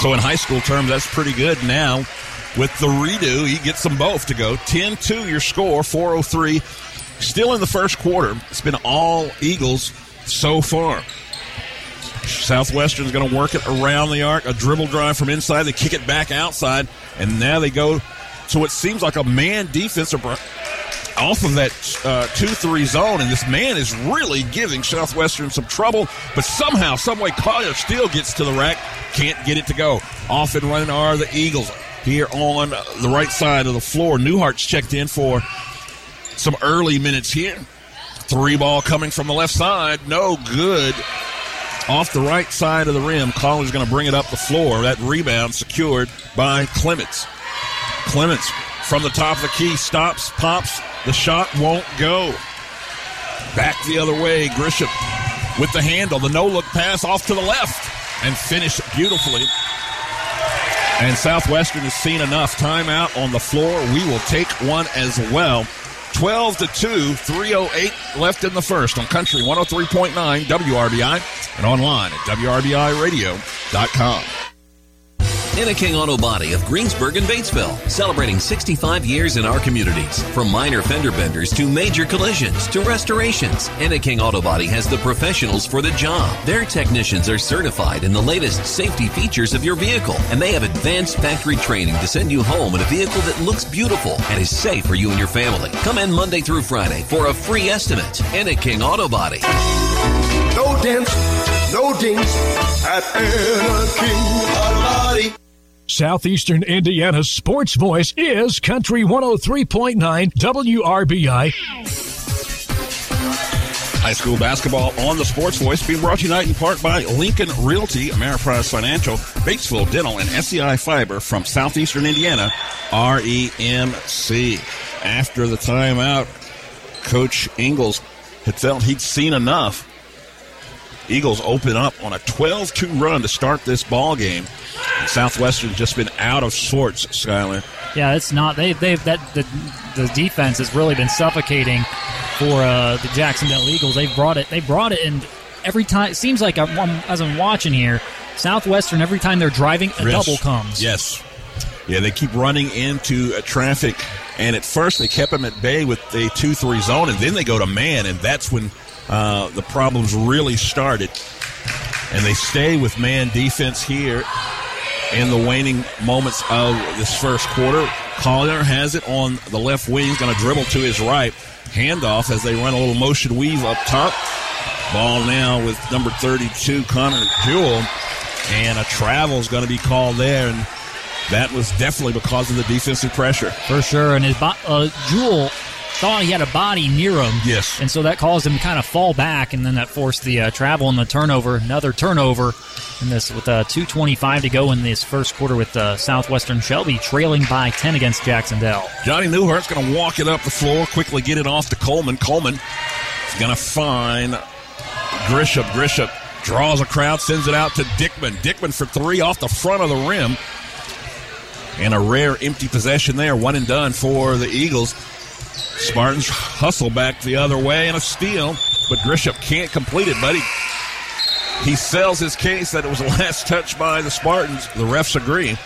[SPEAKER 2] So in high school terms, that's pretty good. Now, with the redo, he gets them both to go. 10 2 your score, 403. Still in the first quarter. It's been all Eagles so far. Southwestern's going to work it around the arc, a dribble drive from inside. They kick it back outside, and now they go to what seems like a man defense off of that uh, 2-3 zone, and this man is really giving Southwestern some trouble, but somehow, someway, Collier still gets to the rack, can't get it to go. Off and running are the Eagles here on the right side of the floor. Newhart's checked in for some early minutes here. Three ball coming from the left side, no good. Off the right side of the rim, Collier's going to bring it up the floor. That rebound secured by Clements. Clements from the top of the key stops, pops, the shot won't go. Back the other way. Grisham with the handle. The no look pass off to the left and finish beautifully. And Southwestern has seen enough. Timeout on the floor. We will take one as well. 12 to 2, 308 left in the first on Country 103.9 WRBI and online at WRBIRadio.com.
[SPEAKER 8] King Auto Body of Greensburg and Batesville, celebrating 65 years in our communities. From minor fender benders to major collisions to restorations, King Auto Body has the professionals for the job. Their technicians are certified in the latest safety features of your vehicle, and they have advanced factory training to send you home in a vehicle that looks beautiful and is safe for you and your family. Come in Monday through Friday for a free estimate. King Auto Body.
[SPEAKER 20] No dents, no dings at King Auto Body.
[SPEAKER 1] Southeastern Indiana's sports voice is Country 103.9 WRBI.
[SPEAKER 2] High school basketball on the Sports Voice being brought to you tonight in part by Lincoln Realty, Ameriprise Financial, Batesville Dental, and SEI Fiber from Southeastern Indiana, REMC. After the timeout, Coach Ingles had felt he'd seen enough. Eagles open up on a 12-2 run to start this ball game. Southwestern's just been out of sorts, Skyler.
[SPEAKER 3] Yeah, it's not. They they've that the the defense has really been suffocating for uh, the Jacksonville Eagles. They brought it. They brought it, and every time it seems like I'm, as I'm watching here, Southwestern every time they're driving, a
[SPEAKER 2] yes.
[SPEAKER 3] double comes.
[SPEAKER 2] Yes. Yeah, they keep running into uh, traffic, and at first they kept them at bay with the two-three zone, and then they go to man, and that's when uh, the problems really started. And they stay with man defense here in the waning moments of this first quarter. Collier has it on the left wing. Going to dribble to his right. Handoff as they run a little motion weave up top. Ball now with number 32, Connor Jewell. And a travel is going to be called there. And that was definitely because of the defensive pressure.
[SPEAKER 3] For sure. And his uh, Jewell thought he had a body near him.
[SPEAKER 2] Yes.
[SPEAKER 3] And so that caused him to kind of fall back, and then that forced the uh, travel and the turnover. Another turnover in this with uh, 2.25 to go in this first quarter with uh, Southwestern Shelby trailing by 10 against Jacksonville.
[SPEAKER 2] Johnny Newhart's going to walk it up the floor, quickly get it off to Coleman. Coleman is going to find Grisham. Grisham draws a crowd, sends it out to Dickman. Dickman for three off the front of the rim. And a rare empty possession there, one and done for the Eagles. Spartans hustle back the other way and a steal, but Grisham can't complete it, buddy. He sells his case that it was the last touch by the Spartans. The refs agree.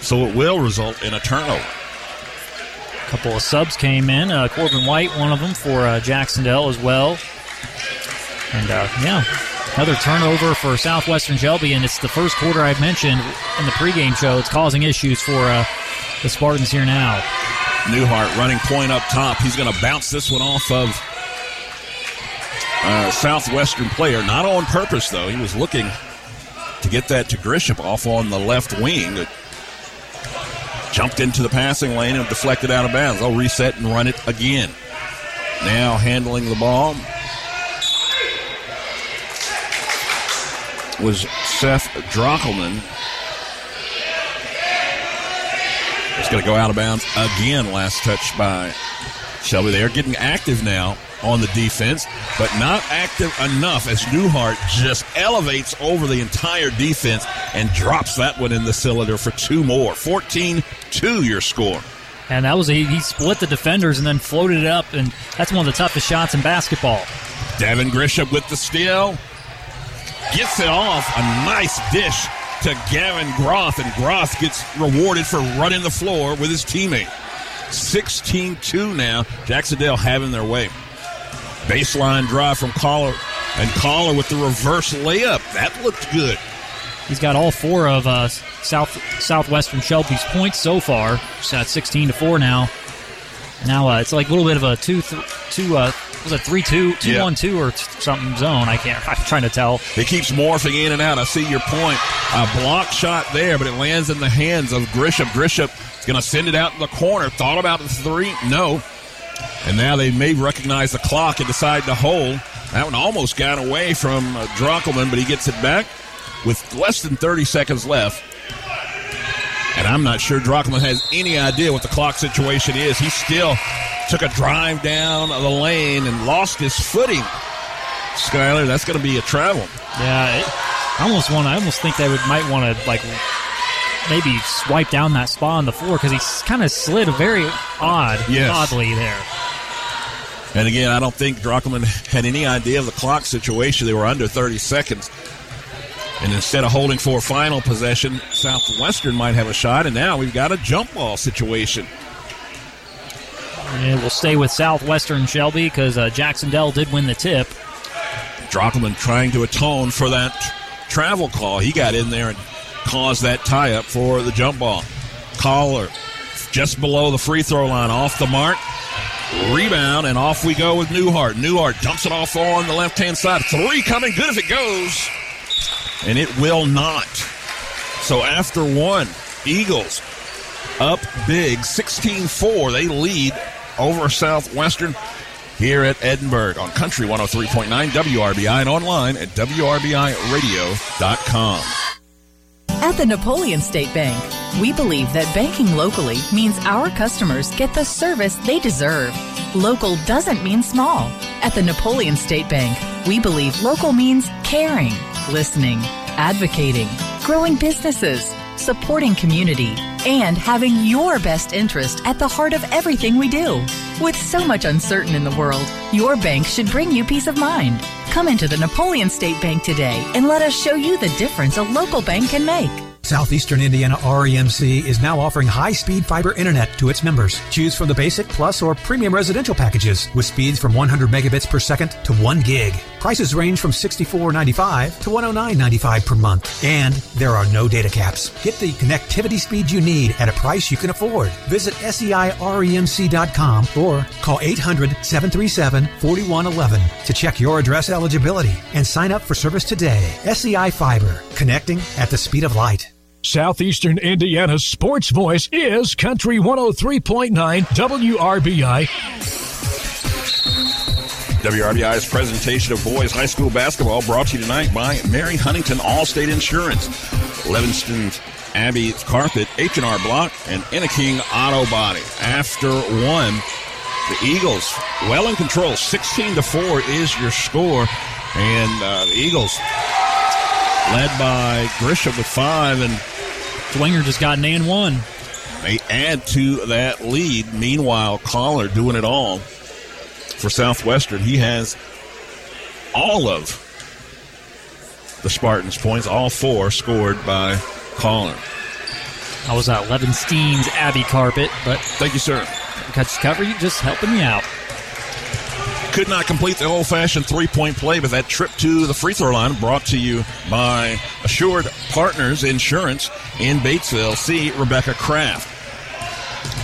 [SPEAKER 2] So it will result in a turnover.
[SPEAKER 3] A couple of subs came in. Uh, Corbin White, one of them for uh, Jacksonville as well. And uh, yeah, another turnover for Southwestern Shelby. And it's the first quarter I've mentioned in the pregame show. It's causing issues for uh, the Spartans here now.
[SPEAKER 2] Newhart running point up top. He's going to bounce this one off of uh, Southwestern player. Not on purpose, though. He was looking to get that to Grisham off on the left wing. Jumped into the passing lane and deflected out of bounds. They'll reset and run it again. Now handling the ball was Seth Drockelman. It's going to go out of bounds again. Last touch by Shelby. They are getting active now on the defense, but not active enough as Newhart just elevates over the entire defense and drops that one in the cylinder for two more. 14 2 your score.
[SPEAKER 3] And that was he, he split the defenders and then floated it up, and that's one of the toughest shots in basketball.
[SPEAKER 2] Devin Grisham with the steal. Gets it off. A nice dish to Gavin Groth, and Groth gets rewarded for running the floor with his teammate. 16 2 now. Jacksonville having their way. Baseline drive from Collar, and Collar with the reverse layup. That looked good.
[SPEAKER 3] He's got all four of uh, South Southwestern Shelby's points so far. It's at 16 to four now. Now uh, it's like a little bit of a two, two, uh, was it three, two, two,
[SPEAKER 2] Yeah.
[SPEAKER 3] one, two, or something zone? I can't. I'm trying to tell.
[SPEAKER 2] It keeps morphing in and out. I see your point. A block shot there, but it lands in the hands of Grisham. Grisham is going to send it out in the corner. Thought about the three. No. And now they may recognize the clock and decide to hold. That one almost got away from uh, Drockelman, but he gets it back with less than 30 seconds left. And I'm not sure Drockelman has any idea what the clock situation is. He still took a drive down the lane and lost his footing. Skyler, that's going to be a travel.
[SPEAKER 3] Yeah, it, I almost want. I almost think they would might want to like maybe swipe down that spot on the floor because he kind of slid very odd,
[SPEAKER 2] Yes.
[SPEAKER 3] oddly there.
[SPEAKER 2] And again, I don't think Drockelman had any idea of the clock situation. They were under 30 seconds. And instead of holding for a final possession, Southwestern might have a shot. And now we've got a jump ball situation.
[SPEAKER 3] And we'll stay with Southwestern Shelby because uh, Jacksonville did win the tip.
[SPEAKER 2] Drockelman trying to atone for that travel call. He got in there and caused that tie up for the jump ball. Caller just below the free throw line, off the mark. Rebound, and off we go with Newhart. Newhart dumps it off on the left hand side. Three coming good if it goes. And it will not. So after one, Eagles up big, 16 4. They lead over Southwestern here at Edinburgh on Country 103.9 WRBI and online at WRBIRadio.com.
[SPEAKER 21] At the Napoleon State Bank, we believe that banking locally means our customers get the service they deserve. Local doesn't mean small. At the Napoleon State Bank, we believe local means caring, listening, advocating, growing businesses, supporting community, and having your best interest at the heart of everything we do. With so much uncertain in the world, your bank should bring you peace of mind. Come into the Napoleon State Bank today and let us show you the difference a local bank can make.
[SPEAKER 22] Southeastern Indiana REMC is now offering high-speed fiber internet to its members. Choose from the basic, plus, or premium residential packages with speeds from 100 megabits per second to 1 gig. Prices range from $64.95 to $109.95 per month. And there are no data caps. Get the connectivity speed you need at a price you can afford. Visit SEIREMC.com or call 800-737-4111 to check your address eligibility and sign up for service today. SEI Fiber, connecting at the speed of light.
[SPEAKER 1] Southeastern Indiana's sports voice is Country 103.9 WRBI.
[SPEAKER 2] WRBI's presentation of boys high school basketball brought to you tonight by Mary Huntington Allstate Insurance, Livingston's Abbey Carpet, H&R Block, and Enneking Auto Body. After one, the Eagles well in control. 16 to 4 is your score. And uh, the Eagles led by Grisham with five and
[SPEAKER 3] Dwenger just got an and one.
[SPEAKER 2] They add to that lead. Meanwhile, Collar doing it all for Southwestern. He has all of the Spartans' points, all four scored by Collar.
[SPEAKER 3] I was at Levinstein's Abbey Carpet, but
[SPEAKER 2] thank you, sir.
[SPEAKER 3] Catch cover, you just helping me out.
[SPEAKER 2] Could not complete the old fashioned three point play, but that trip to the free throw line brought to you by Assured Partners Insurance in Batesville. See Rebecca Kraft.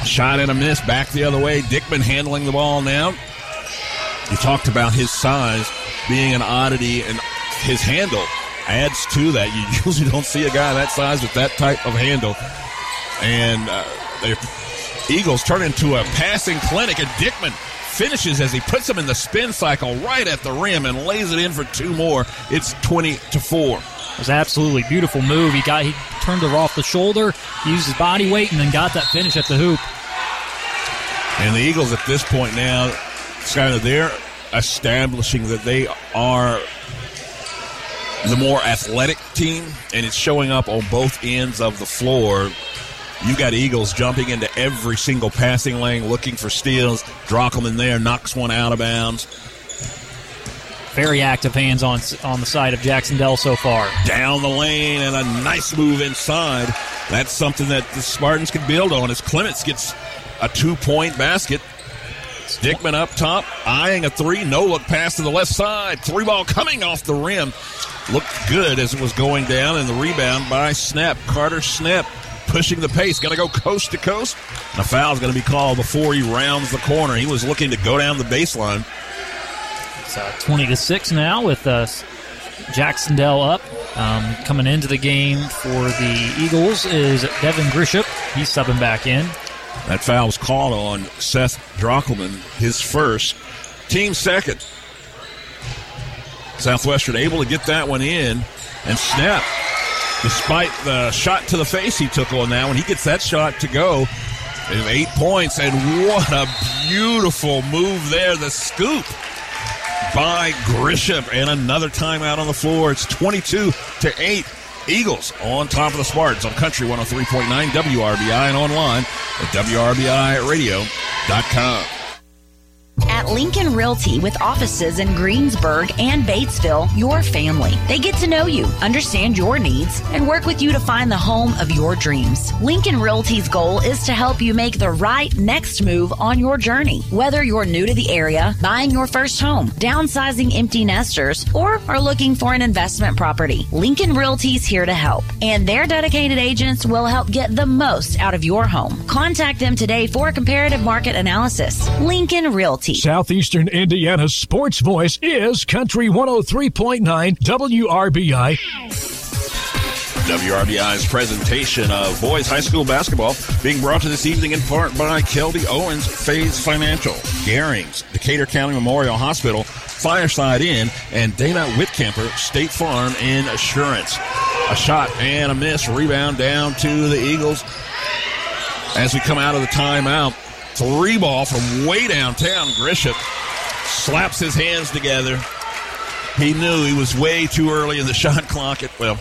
[SPEAKER 2] Shot and a miss back the other way. Dickman handling the ball now. You talked about his size being an oddity, and his handle adds to that. You usually don't see a guy that size with that type of handle. And uh, the Eagles turn into a passing clinic, and Dickman finishes as he puts him in the spin cycle right at the rim and lays it in for two more. It's 20 to 4.
[SPEAKER 3] It was absolutely beautiful move. He got he turned her off the shoulder, used his body weight, and then got that finish at the hoop.
[SPEAKER 2] And the Eagles at this point now, Skyler, they're establishing that they are the more athletic team, and it's showing up on both ends of the floor. You've got Eagles jumping into every single passing lane, looking for steals. Drockelman there knocks one out of bounds.
[SPEAKER 3] Very active hands on on the side of Jac-Cen-Del so far.
[SPEAKER 2] Down the lane and a nice move inside. That's something that the Spartans can build on as Clements gets a two point basket. Dickman up top, eyeing a three. No look pass to the left side. Three ball coming off the rim. Looked good as it was going down, and the rebound by Snap. Carter Snap pushing the pace. Going to go coast to coast. And a foul's going to be called before he rounds the corner. He was looking to go down the baseline.
[SPEAKER 3] It's uh, 20 to 6 now with uh, Jac-Cen-Del up. Um, coming into the game for the Eagles is Devin Grisham. He's subbing back in.
[SPEAKER 2] That foul was called on Seth Drockelman, his first, team second. Southwestern able to get that one in and snap. Despite the shot to the face he took on that one, he gets that shot to go. Eight points, and what a beautiful move there. The scoop by Grisham, and another timeout on the floor. It's 22 to 8. Eagles on top of the Spartans on Country 103.9 WRBI and online at WRBIRadio.com.
[SPEAKER 23] At Lincoln Realty, with offices in Greensburg and Batesville, your family. They get to know you, understand your needs, and work with you to find the home of your dreams. Lincoln Realty's goal is to help you make the right next move on your journey. Whether you're new to the area, buying your first home, downsizing empty nesters, or are looking for an investment property, Lincoln Realty's here to help. And their dedicated agents will help get the most out of your home. Contact them today for a comparative market analysis. Lincoln Realty.
[SPEAKER 1] Southeastern Indiana's sports voice is Country 103.9 WRBI.
[SPEAKER 2] WRBI's presentation of boys high school basketball being brought to this evening in part by Kelby Owens, Phase Financial, Garings, Decatur County Memorial Hospital, Fireside Inn, and Dana Whitkemper State Farm Insurance. A shot and a miss, rebound down to the Eagles as we come out of the timeout. Three ball from way downtown. Grisham slaps his hands together. He knew he was way too early in the shot clock. At, well,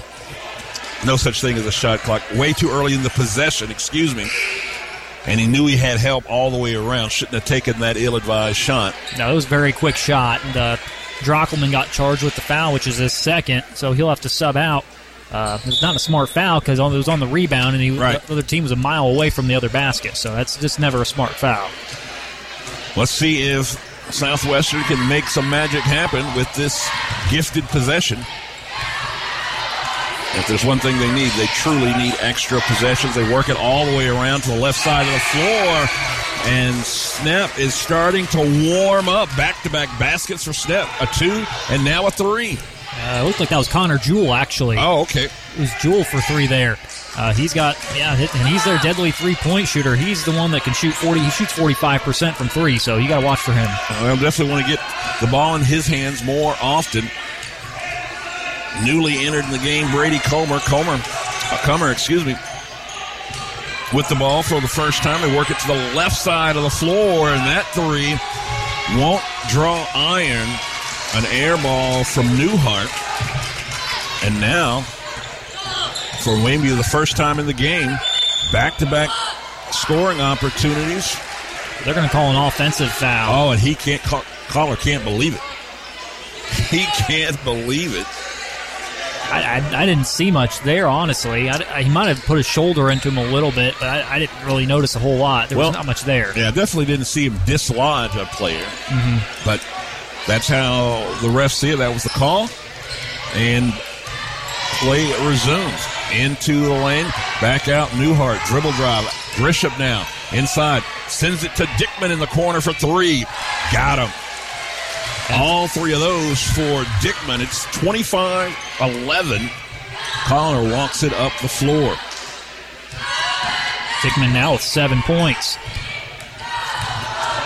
[SPEAKER 2] no such thing as a shot clock. Way too early in the possession, excuse me. And he knew he had help all the way around. Shouldn't have taken that ill advised shot.
[SPEAKER 3] No, it was a very quick shot. And uh, Drockelman got charged with the foul, which is his second, so he'll have to sub out. Uh, it's not a smart foul because it was on the rebound, and he,
[SPEAKER 2] right.
[SPEAKER 3] the other team was a mile away from the other basket. So that's just never a smart foul.
[SPEAKER 2] Let's see if Southwestern can make some magic happen with this gifted possession. If there's one thing they need, they truly need extra possessions. They work it all the way around to the left side of the floor. And Snap is starting to warm up. Back to back baskets for Snap. A two, and now a three.
[SPEAKER 3] Uh, it looked like that was Connor Jewell, actually.
[SPEAKER 2] Oh, okay.
[SPEAKER 3] It was Jewell for three there. Uh, he's got, yeah, and he's their deadly three point shooter. He's the one that can shoot 40. He shoots 45% from three, so you got to watch for him.
[SPEAKER 2] Well, definitely want to get the ball in his hands more often. Newly entered in the game, Brady Comer. Comer, uh, Comer, excuse me, with the ball for the first time. They work it to the left side of the floor, and that three won't draw iron. An air ball from Newhart. And now, for Wayneview, the first time in the game, back to back scoring opportunities.
[SPEAKER 3] They're going to call an offensive foul.
[SPEAKER 2] Oh, and he can't call, caller can't believe it. He can't believe it.
[SPEAKER 3] I, I, I, didn't see much there, honestly. I, he might have put his shoulder into him a little bit, but I, didn't really notice a whole lot. There
[SPEAKER 2] well,
[SPEAKER 3] was not much there.
[SPEAKER 2] Yeah, definitely didn't see him dislodge a player.
[SPEAKER 3] Mm-hmm.
[SPEAKER 2] But that's how the refs see it. That was the call. And play resumes into the lane. Back out. Newhart. Dribble drive. Grisham now. Inside. Sends it to Dickman in the corner for three. Got him. All three of those for Dickman. It's 25 11. Connor walks it up the floor.
[SPEAKER 3] Dickman now with seven points.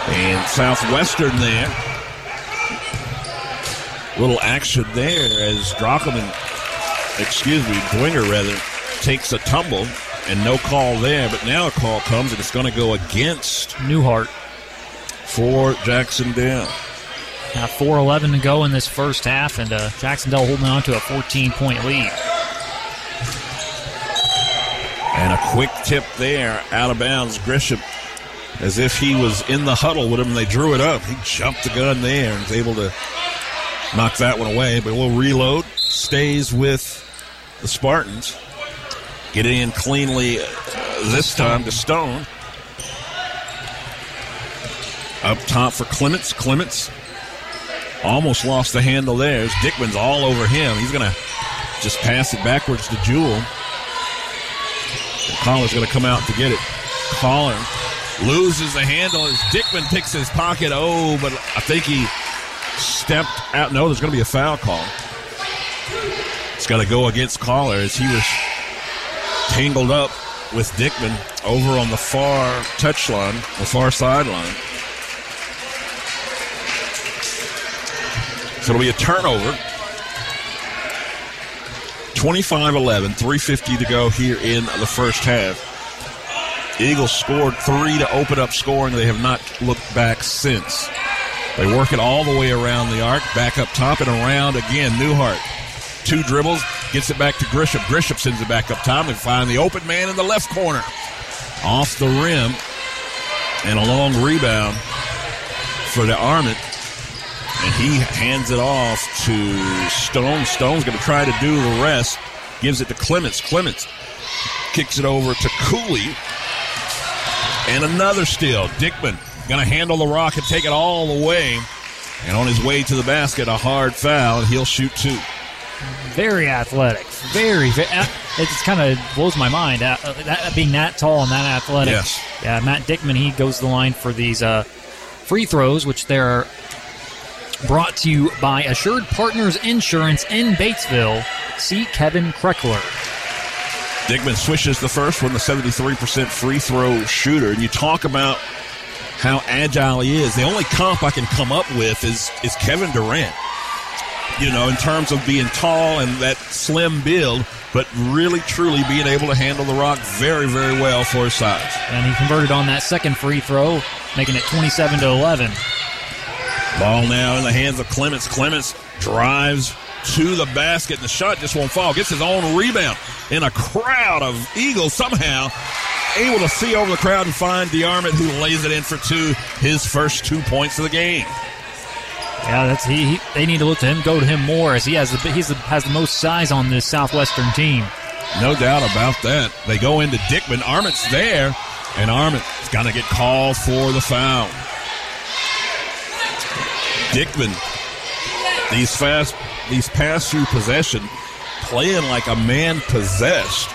[SPEAKER 2] And Southwestern there. Little action there as Drockelman, excuse me, Dwenger rather, takes a tumble and no call there. But now a call comes and it's going to go against
[SPEAKER 3] Newhart
[SPEAKER 2] for Jac-Cen-Del.
[SPEAKER 3] Now 4-11 to go in this first half, and uh, Jacksonville holding on to a 14-point lead.
[SPEAKER 2] And a Quick tip there, out of bounds. Grisham, as if he was in the huddle with him, they drew it up. He jumped the gun there and was able to knock that one away. But we'll reload. Stays with the Spartans. Get it in cleanly uh, this time to Stone. Up top for Clements. Clements almost lost the handle there. Dickman's all over him. He's going to just pass it backwards to Jewell. Collar's going to come out to get it. Collar loses the handle as Dickman picks his pocket. Oh, but I think he stepped out. No, there's going to be a foul call. It's got to go against Collar as he was tangled up with Dickman over on the far touchline, the far sideline. So it'll be a turnover. 25 11, 350 to go here in the first half. Eagles scored three to open up scoring. They have not looked back since. They work it all the way around the arc, back up top and around again. Newhart, two dribbles, gets it back to Grisham. Grisham sends it back up top and find the open man in the left corner. Off the rim and a long rebound for DeArmond. And he hands it off to Stone. Stone's going to try to do the rest. Gives it to Clements. Clements kicks it over to Cooley. And another steal. Dickman going to handle the rock and take it all the way. And on his way to the basket, a hard foul, he'll shoot two.
[SPEAKER 3] Very athletic. Very, very uh, it just kind of blows my mind. Uh, uh, that, being that tall and that athletic.
[SPEAKER 2] Yes.
[SPEAKER 3] Yeah, Matt Dickman, he goes to the line for these uh, free throws, which they're brought to you by Assured Partners Insurance in Batesville. See Kevin Kreckler.
[SPEAKER 2] Dickman swishes the first one, the 73% free throw shooter. And you talk about how agile he is. The only comp I can come up with is, is Kevin Durant. You know, in terms of being tall and that slim build, but really, truly being able to handle the rock very, very well for his size.
[SPEAKER 3] And he converted on that second free throw, making it 27 to 11.
[SPEAKER 2] Ball now in the hands of Clements. Clements drives to the basket, and the shot just won't fall. Gets his own rebound in a crowd of Eagles somehow. Able to see over the crowd and find DeArmond, who lays it in for two, his first two points of the game.
[SPEAKER 3] Yeah, that's he, he. They need to look to him, go to him more, as he has the he's the, has the most size on this Southwestern team.
[SPEAKER 2] No doubt about that. They go into Dickman. Arment's there, and Arment's going to get called for the foul. Dickman, these fast, these pass through possession, playing like a man possessed.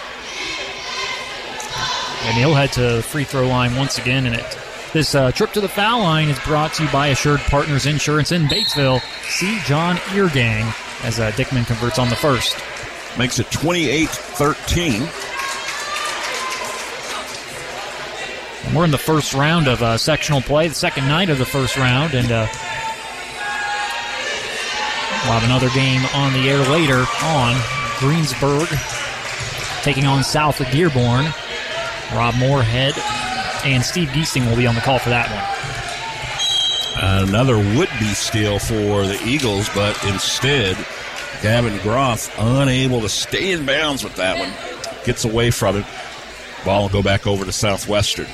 [SPEAKER 3] And he'll head to the free throw line once again, and it. This uh, trip to the foul line is brought to you by Assured Partners Insurance in Batesville. See John Eargang as uh, Dickman converts on the first.
[SPEAKER 2] Makes it 28 13.
[SPEAKER 3] We're in the first round of uh, sectional play, the second night of the first round, and uh, we'll have another game on the air later on. Greensburg taking on South of Dearborn. Rob Moorhead and Steve Giesing will be on the call for that
[SPEAKER 2] one. Another would-be steal for the Eagles, but instead, Gavin Groff unable to stay in bounds with that one. Gets away from it. Ball will go back over to Southwestern.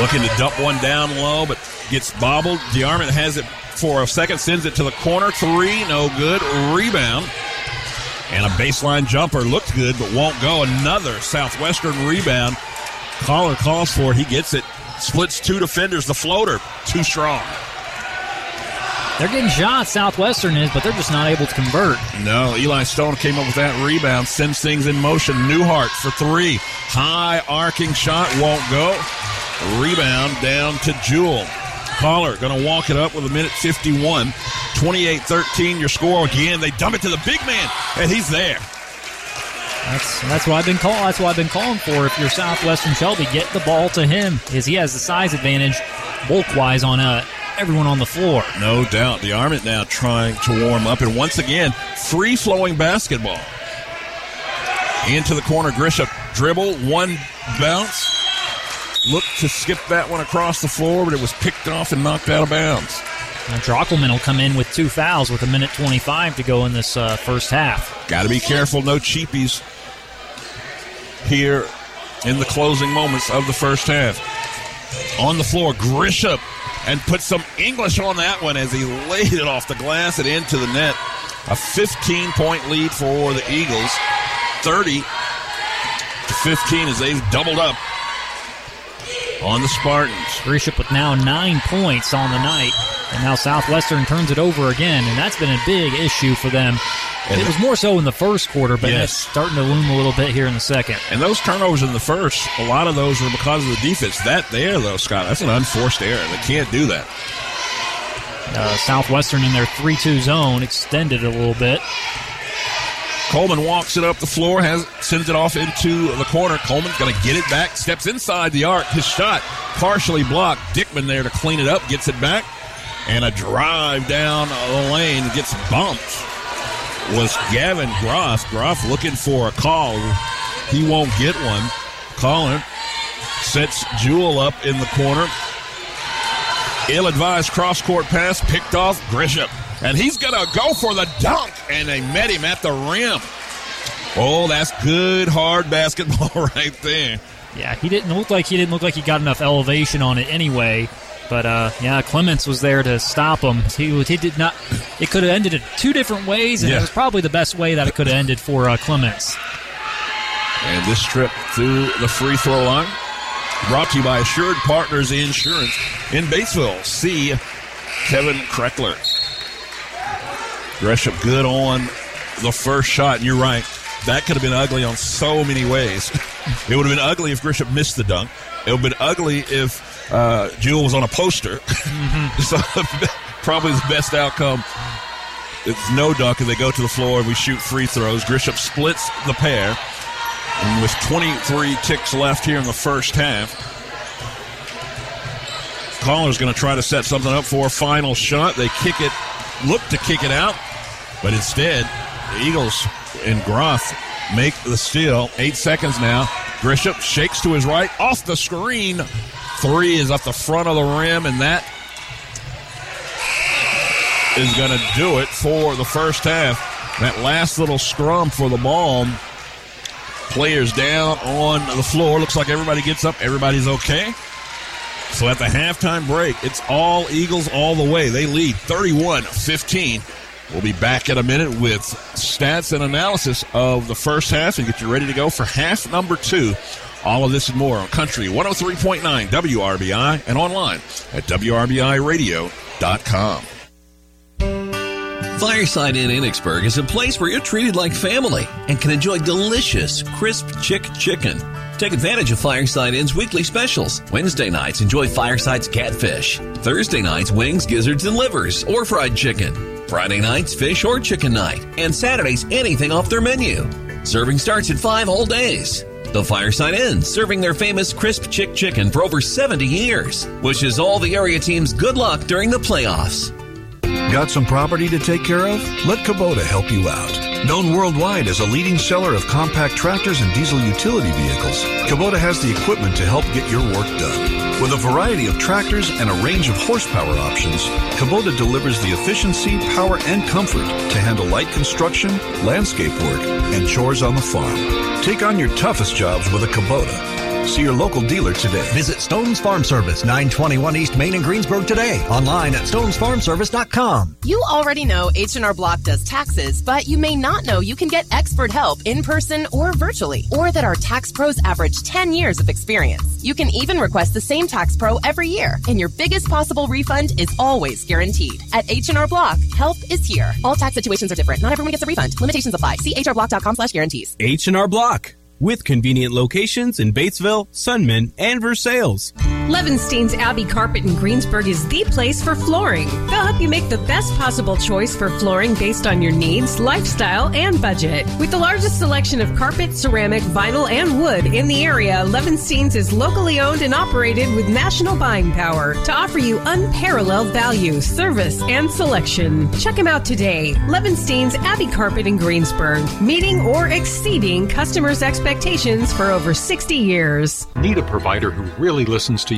[SPEAKER 2] Looking to dump one down low, but gets bobbled. DeArmond has it for a second, sends it to the corner. Three, no good. Rebound. And a baseline jumper looked good, but won't go. Another Southwestern rebound. Caller calls for it. He gets it. Splits two defenders. The floater, too strong.
[SPEAKER 3] They're getting shots, Southwestern is, but they're just not able to convert.
[SPEAKER 2] No, Eli Stone came up with that rebound, sends things in motion. Newhart for three. High arcing shot, won't go. Rebound down to Jewell. Caller going to walk it up with a minute 51. 28 13, your score again. They dump it to the big man, and he's there.
[SPEAKER 3] That's that's what I've been calling. That's what I've been calling for. If you're Southwestern Shelby, get the ball to him, as he has the size advantage, bulk wise on uh, everyone on the floor.
[SPEAKER 2] No doubt. DeArmond now trying to warm up, and once again, free flowing basketball. Into the corner, Grisham dribble, one bounce, looked to skip that one across the floor, but it was picked off and knocked out of bounds.
[SPEAKER 3] Now, Drockelman will come in with two fouls with a minute 25 to go in this uh, first half.
[SPEAKER 2] Got to be careful, no cheapies here in the closing moments of the first half. On the floor, Grisham, and put some English on that one as he laid it off the glass and into the net. A 15 point lead for the Eagles. 30 to 15 as they've doubled up on the Spartans.
[SPEAKER 3] Grisham with now nine points on the night. And now Southwestern turns it over again, and that's been a big issue for them.
[SPEAKER 2] And
[SPEAKER 3] it was more so in the first quarter, but
[SPEAKER 2] Yes.
[SPEAKER 3] it's starting to loom a little bit here in the second.
[SPEAKER 2] And those turnovers in the first, a lot of those were because of the defense. That there, though, Scott, that's an unforced error. They can't do that.
[SPEAKER 3] Uh, Southwestern in their 3 2 zone extended a little bit.
[SPEAKER 2] Coleman walks it up the floor, has sends it off into the corner. Coleman's going to get it back, steps inside the arc. His shot partially blocked. Dickman there to clean it up, gets it back, and a drive down the lane gets bumped. Was Gavin Groff? Groff looking for a call. He won't get one. Caller sets Jewell up in the corner. Ill-advised cross-court pass picked off Grisham. And he's going to go for the dunk, and they met him at the rim. Oh, that's good, hard basketball right there.
[SPEAKER 3] Yeah, he didn't look like he didn't look like he got enough elevation on it anyway. But uh, yeah, Clements was there to stop him. He he did not. It could have ended in two different ways, and
[SPEAKER 2] Yeah.
[SPEAKER 3] it was probably the best way that it could have ended for uh, Clements.
[SPEAKER 2] And this trip through the free throw line brought to you by Assured Partners Insurance in Batesville. See Kevin Kreckler. Grisham good on the first shot. And you're right. That could have been ugly on so many ways. it would have been ugly if Grisham missed the dunk. It would have been ugly if uh, was on a poster. so probably the best outcome. It's no dunk, and they go to the floor and we shoot free throws. Grisham splits the pair. And with 23 ticks left here in the first half, Caller's going to try to set something up for a final shot. They kick it, look to kick it out, but instead, the Eagles and Groth make the steal. Eight seconds now. Grisham shakes to his right, off the screen. Three is up the front of the rim, and that is going to do it for the first half. That last little scrum for the ball. Players down on the floor. Looks like everybody gets up. Everybody's okay. So at the halftime break, it's all Eagles all the way. They lead 31 15. We'll be back in a minute with stats and analysis of the first half and get you ready to go for half number two. All of this and more on Country 103.9 WRBI and online at WRBIRadio.com.
[SPEAKER 8] Fireside Inn Enochsburg is a place where you're treated like family and can enjoy delicious, crisp chick chicken. Take advantage of Fireside Inn's weekly specials. Wednesday nights, enjoy Fireside's catfish. Thursday nights, wings, gizzards, and livers, or fried chicken. Friday nights, fish or chicken night. And Saturdays, anything off their menu. Serving starts at 5 all days. The Fireside Inn, serving their famous crisp chick chicken for over 70 years. Wishes all the area teams good luck during the playoffs.
[SPEAKER 24] Got some property to take care of? Let Kubota help you out. Known worldwide as a leading seller of compact tractors and diesel utility vehicles, Kubota has the equipment to help get your work done. With a variety of tractors and a range of horsepower options, Kubota delivers the efficiency, power, and comfort to handle light construction, landscape work, and chores on the farm. Take on your toughest jobs with a Kubota. See your local dealer today.
[SPEAKER 25] Visit Stone's Farm Service, 921 East Main in Greensburg today. Online at stonesfarmservice.com.
[SPEAKER 26] You already know H&R Block does taxes, but you may not know you can get expert help in person or virtually, or that our tax pros average 10 years of experience. You can even request the same tax pro every year, and your biggest possible refund is always guaranteed. At H&R Block, help is here. All tax situations are different. Not everyone gets a refund. Limitations apply. See hrblock.com slash guarantees.
[SPEAKER 27] H&R Block with convenient locations in Batesville, Sunman, and Versailles.
[SPEAKER 4] Levinstein's Abbey Carpet in Greensburg is the place for flooring. They'll help you make the best possible choice for flooring based on your needs, lifestyle, and budget. With the largest selection of carpet, ceramic, vinyl, and wood in the area, Levinstein's is locally owned and operated with national buying power to offer you unparalleled value, service, and selection. Check them out today. Levinstein's Abbey Carpet in Greensburg, meeting or exceeding customers' expectations for over 60 years.
[SPEAKER 5] Need a provider who really listens to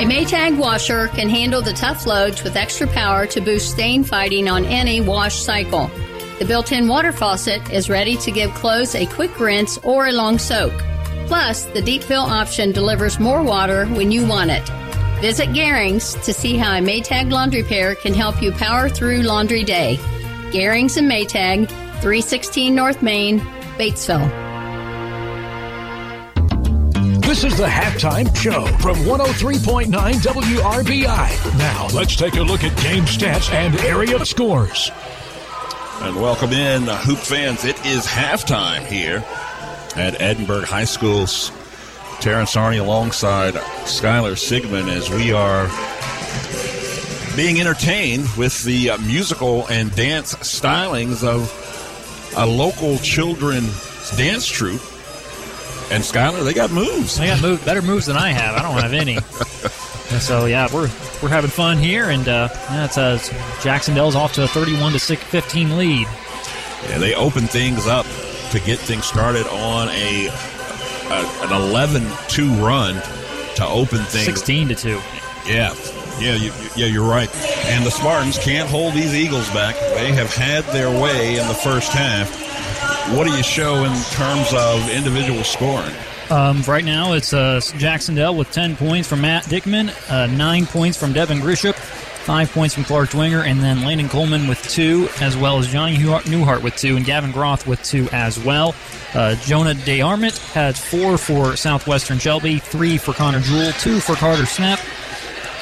[SPEAKER 6] A Maytag washer can handle the tough loads with extra power to boost stain fighting on any wash cycle. The built in water faucet is ready to give clothes a quick rinse or a long soak. Plus, the deep fill option delivers more water when you want it. Visit Garings to see how a Maytag laundry pair can help you power through laundry day. Garings and Maytag, 316 North Main, Batesville.
[SPEAKER 1] This is the halftime show from 103.9 WRBI. Now, let's take a look at game stats and area scores.
[SPEAKER 2] And welcome in, Hoop fans. It is halftime here at Edinburgh High School's Terrence Arney alongside Skylar Sigmund as we are being entertained with the uh, musical and dance stylings of a local children's dance troupe. And Skylar, they got moves.
[SPEAKER 3] They got move, better moves than I have. I don't have any. So yeah, we're we're having fun here, and uh, yeah, it's uh, Jacksonville's off to a 31 to 6, 15 lead.
[SPEAKER 2] Yeah, they open things up to get things started on a, a an 11-2 run to open things
[SPEAKER 3] 16 to two.
[SPEAKER 2] Yeah, yeah, you, yeah, you're right. And the Spartans can't hold these Eagles back. They have had their way in the first half. What do you show in terms of individual scoring?
[SPEAKER 3] Um, right now, it's uh, Jacksonville with 10 points from Matt Dickman, uh, 9 points from Devin Grisham, 5 points from Clark Dwenger, and then Landon Coleman with 2, as well as Johnny Newhart with 2, and Gavin Groth with 2 as well. Uh, Jonah DeArmond had 4 for Southwestern Shelby, 3 for Connor Jewell, 2 for Carter Snap,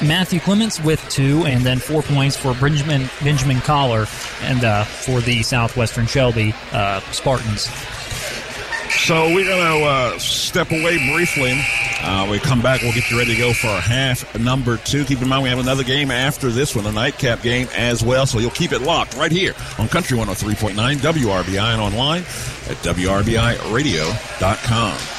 [SPEAKER 3] Matthew Clements with two, and then four points for Benjamin Benjamin Collar, and uh, for the Southwestern Shelby uh, Spartans.
[SPEAKER 2] So we're going to uh, step away briefly. Uh, we come back, we'll get you ready to go for our half number two. Keep in mind, we have another game after this one, a nightcap game as well. So you'll keep it locked right here on Country 103.9 WRBI and online at WRBIRadio.com.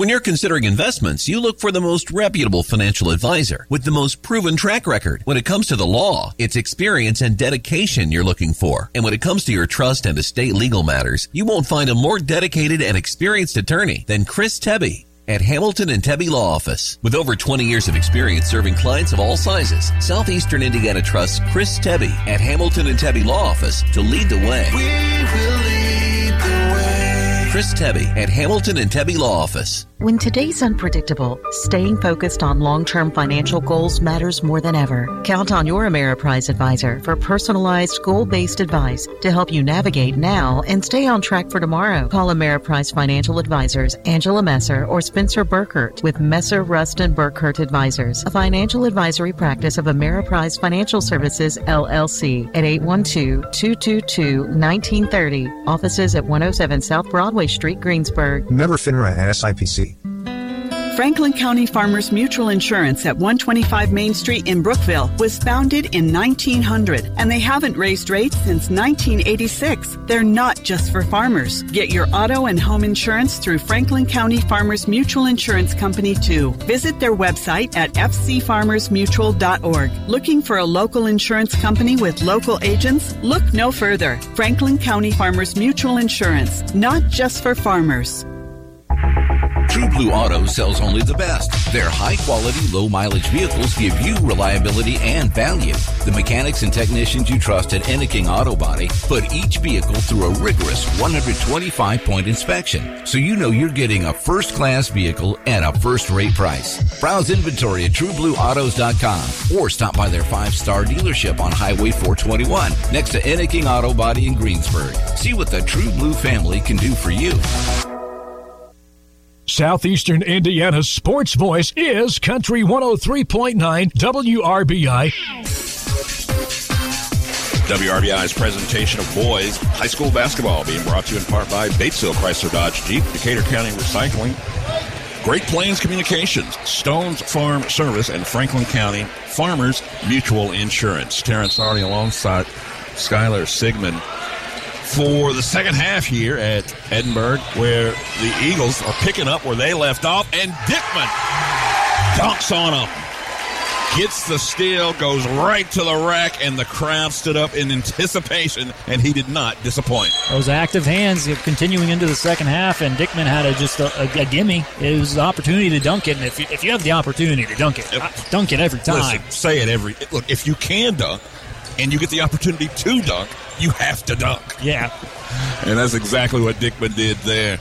[SPEAKER 8] When you're considering investments, you look for the most reputable financial advisor with the most proven track record. When it comes to the law, it's experience and dedication you're looking for. And when it comes to your trust and estate legal matters, you won't find a more dedicated and experienced attorney than Chris Tebby at Hamilton and Tebby Law Office. With over 20 years of experience serving clients of all sizes, Southeastern Indiana trusts Chris Tebby at Hamilton and Tebby Law Office to lead the way. Chris Tebby at Hamilton and Tebby Law Office.
[SPEAKER 9] When today's unpredictable, staying focused on long-term financial goals matters more than ever. Count on your Ameriprise advisor for personalized, goal-based advice to help you navigate now and stay on track for tomorrow. Call Ameriprise Financial Advisors Angela Messer or Spencer Burkert with Messer, Rust, and Burkert Advisors, a financial advisory practice of Ameriprise Financial Services, LLC at 812-222-1930. Offices at 107 South Broadway Street, Greensburg.
[SPEAKER 28] Member FINRA SIPC.
[SPEAKER 10] Franklin County Farmers Mutual Insurance at 125 Main Street in Brookville was founded in 1900 and they haven't raised rates since 1986. They're not just for farmers. Get your auto and home insurance through Franklin County Farmers Mutual Insurance Company too. Visit their website at fcfarmersmutual.org. Looking for a local insurance company with local agents? Look no further. Franklin County Farmers Mutual Insurance, not just for farmers.
[SPEAKER 8] True Blue Auto sells only the best. Their high quality, low mileage vehicles give you reliability and value. The mechanics and technicians you trust at Enneking Auto Body put each vehicle through a rigorous 125 point inspection, so you know you're getting a first class vehicle at a first rate price. Browse inventory at trueblueautos.com or stop by their five star dealership on Highway 421 next to Enneking Auto Body in Greensburg. See what the True Blue family can do for you.
[SPEAKER 1] Southeastern Indiana's sports voice is Country 103.9 WRBI.
[SPEAKER 2] WRBI's presentation of boys high school basketball being brought to you in part by Batesville Chrysler Dodge Jeep, Decatur County Recycling, Great Plains Communications, Stones Farm Service, and Franklin County Farmers Mutual Insurance. Terrence Hardy alongside Skylar Sigmund for the second half here at Edinburgh, where the Eagles are picking up where they left off, and Dickman dunks on them. Gets the steal, goes right to the rack, and the crowd stood up in anticipation, and he did not disappoint.
[SPEAKER 3] Those active hands continuing into the second half, and Dickman had a, just a, a, a gimme. It was the opportunity to dunk it, and if you, if you have the opportunity to dunk it, yep. dunk it every time.
[SPEAKER 2] Listen, say it every. Look, if you can dunk, and you get the opportunity to dunk, you have to dunk.
[SPEAKER 3] Yeah.
[SPEAKER 2] And that's exactly what Dickman did there.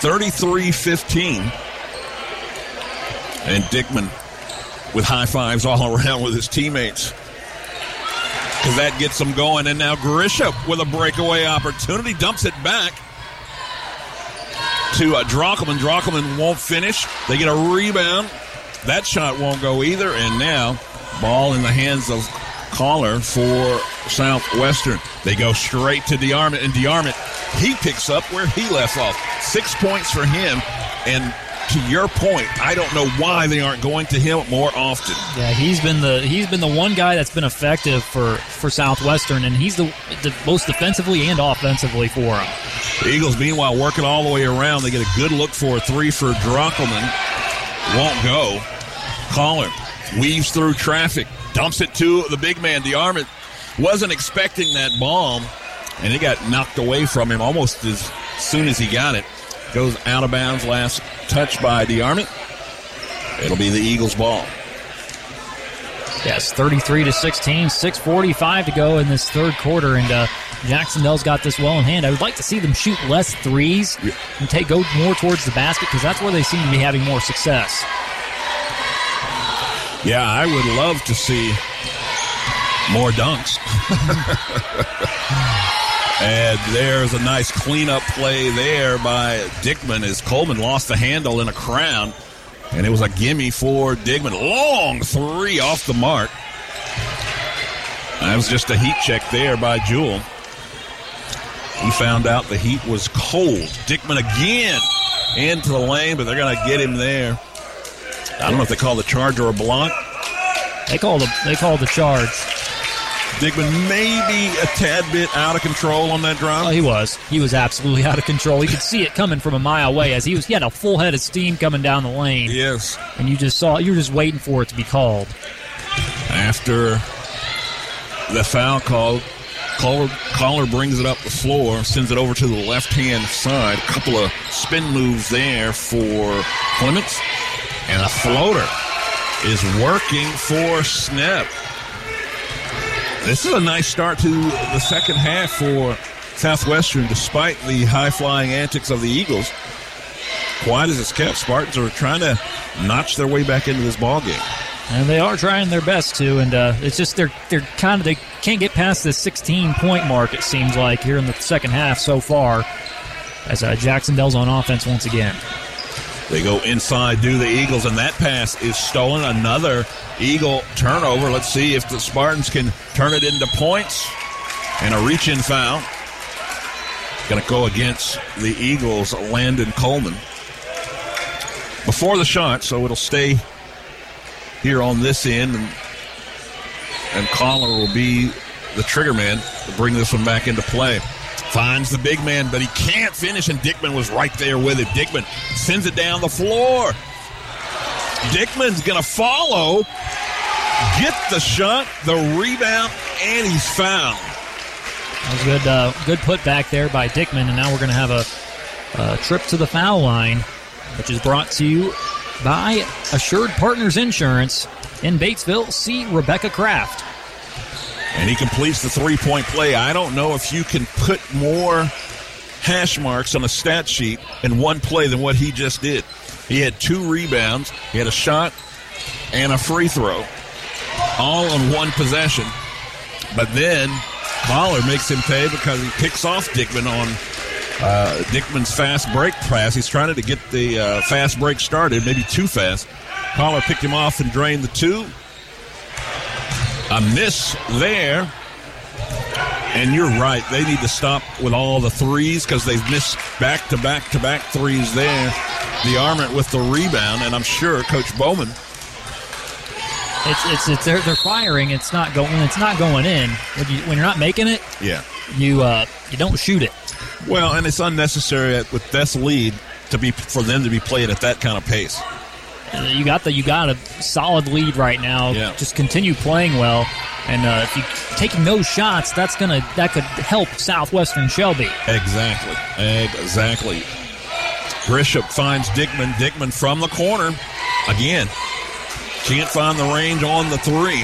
[SPEAKER 2] 33 15. And Dickman with high fives all around with his teammates. Because that gets them going. And now Grisham with a breakaway opportunity dumps it back to uh, Drockelman. Drockelman won't finish. They get a rebound. That shot won't go either. And now, ball in the hands of Collar for Southwestern. They go straight to DeArmond, and DeArmond, he picks up where he left off. Six points for him. And to your point, I don't know why they aren't going to him more often.
[SPEAKER 3] Yeah, he's been the he's been the one guy that's been effective for for Southwestern, and he's the, the most defensively and offensively for him.
[SPEAKER 2] The Eagles, meanwhile, working all the way around. They get a good look for a three for Drockelman. Won't go. Collar weaves through traffic, dumps it to the big man. DeArmond wasn't expecting that bomb, and it got knocked away from him almost as soon as he got it. Goes out of bounds. Last touch by DeArmond. It'll be the Eagles' ball.
[SPEAKER 3] Yes, 33 to 16, 6:45 to go in this third quarter, and uh, Jacksonville's got this well in hand. I would like to see them shoot less threes and take go more towards the basket because that's where they seem to be having more success.
[SPEAKER 2] Yeah, I would love to see more dunks. and there's a nice cleanup play there by Dickman as Coleman lost the handle in a crown. And it was a gimme for Dickman. Long three off the mark. That was just a heat check there by Jewell. He found out the heat was cold. Dickman again into the lane, but they're going to get him there. I don't know if they call the charge or a block.
[SPEAKER 3] They call the they call the charge.
[SPEAKER 2] Dickman maybe a tad bit out of control on that drive.
[SPEAKER 3] Oh, he was. He was absolutely out of control. You could see it coming from a mile away as he was. He had a full head of steam coming down the lane.
[SPEAKER 2] Yes.
[SPEAKER 3] And you just saw. You were just waiting for it to be called.
[SPEAKER 2] After the foul call, Collar, Collar brings it up the floor, sends it over to the left hand side. A couple of spin moves there for Clements. And a floater is working for Snep. This is a nice start to the second half for Southwestern, despite the high flying antics of the Eagles. Quiet as it's kept, Spartans are trying to notch their way back into this ball game.
[SPEAKER 3] And they are trying their best to, and uh, it's just they're they're kind of they can't get past the 16 point mark. It seems like here in the second half so far, as uh, Jacksonville's on offense once again.
[SPEAKER 2] They go inside, do the Eagles, and that pass is stolen. Another Eagle turnover. Let's see if the Spartans can turn it into points. And a reach in foul. Going to go against the Eagles, Landon Coleman. Before the shot, so it'll stay here on this end. And, and Collar will be the trigger man to bring this one back into play. Finds the big man, but he can't finish, and Dickman was right there with it. Dickman sends it down the floor. Dickman's going to follow, get the shot, the rebound, and he's fouled.
[SPEAKER 3] That was good, uh, good put back there by Dickman, and now we're going to have a uh, trip to the foul line, which is brought to you by Assured Partners Insurance in Batesville. See Rebecca Kraft.
[SPEAKER 2] And he completes the three point play. I don't know if you can put more hash marks on a stat sheet in one play than what he just did. He had two rebounds, he had a shot and a free throw, all on one possession. But then Collar makes him pay because he picks off Dickman on uh, Dickman's fast break pass. He's trying to get the uh, fast break started, maybe too fast. Collar picked him off and drained the two. A miss there. And you're right. They need to stop with all the threes because they've missed back to back to back threes there. DeArmond with the rebound, and I'm sure Coach Bowman.
[SPEAKER 3] It's it's, it's they're, they're firing. It's not going. It's not going in. When, you, when you're not making it,
[SPEAKER 2] Yeah.
[SPEAKER 3] you uh, you don't shoot it.
[SPEAKER 2] Well, and it's unnecessary with this lead to be for them to be playing at that kind of pace.
[SPEAKER 3] You got the you got a solid lead right now.
[SPEAKER 2] Yeah.
[SPEAKER 3] Just continue playing well, and uh, if you taking those shots, that's gonna that could help Southwestern Shelby.
[SPEAKER 2] Exactly. Exactly. Grisham finds Dickman. Dickman from the corner. Again. Can't find the range on the three.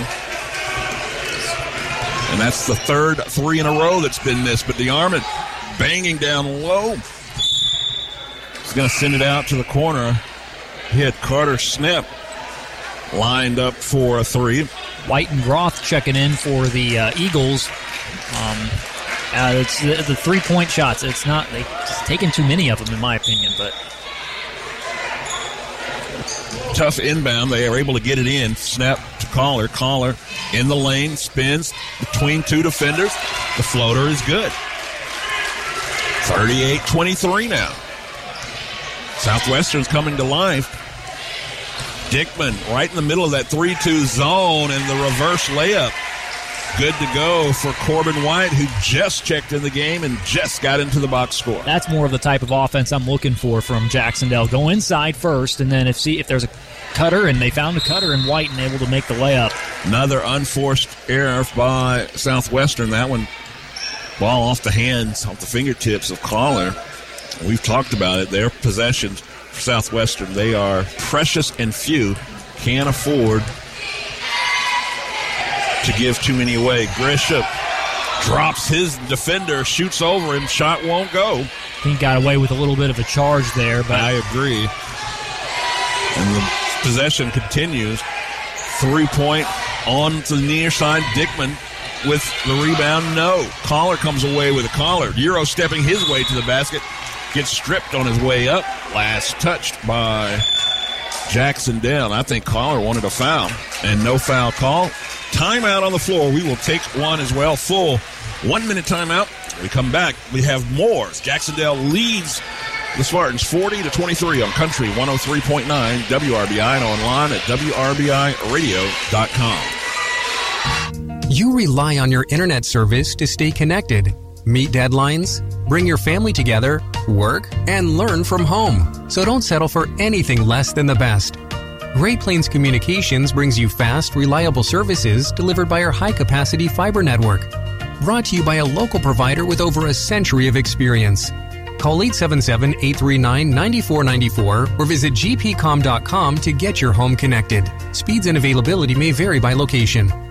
[SPEAKER 2] And that's the third three in a row that's been missed. But DeArmond banging down low. He's going to send it out to the corner. Had Carter Snip lined up for a three.
[SPEAKER 3] White and Groth checking in for the uh, Eagles. Um, uh, it's the, the three point shots. It's not they taking too many of them, in my opinion. But
[SPEAKER 2] tough inbound. They are able to get it in. Snap to Collar. Collar in the lane, spins between two defenders. The floater is good. 38 23 now. Southwestern's coming to life. Dickman right in the middle of that 3 2 zone and the reverse layup. Good to go for Corbin White, who just checked in the game and just got into the box score.
[SPEAKER 3] that's more of the type of offense I'm looking for from Jacksonville. Go inside first, and then if see if there's a cutter, and they found a cutter in White and able to make the layup.
[SPEAKER 2] Another unforced error by Southwestern. That one, ball off the hands, off the fingertips of Collar. We've talked about it. Their possessions for Southwestern, they are precious and few. Can't afford to give too many away. Grisham drops his defender, shoots over him, shot won't go.
[SPEAKER 3] He got away with a little bit of a charge there, but
[SPEAKER 2] I agree. And the possession continues. Three point on to the near side. Dickman with the rebound. No. Collar comes away with a collar. Euro stepping his way to the basket. Gets stripped on his way up. Last touched by Jac-Cen-Del. I think Collar wanted a foul. And no foul call. Timeout on the floor. We will take one as well. Full one minute timeout. We come back. We have more. Jacksonville leads the Spartans 40 to 23 on Country 103.9 WRBI and online at WRBIRadio.com.
[SPEAKER 29] You rely on your internet service to stay connected, meet deadlines, bring your family together, work, and learn from home. So don't settle for anything less than the best. Great Plains Communications brings you fast, reliable services delivered by our high capacity fiber network. Brought to you by a local provider with over a century of experience. Call 877 839 9494 or visit gpcom.com to get your home connected. Speeds and availability may vary by location.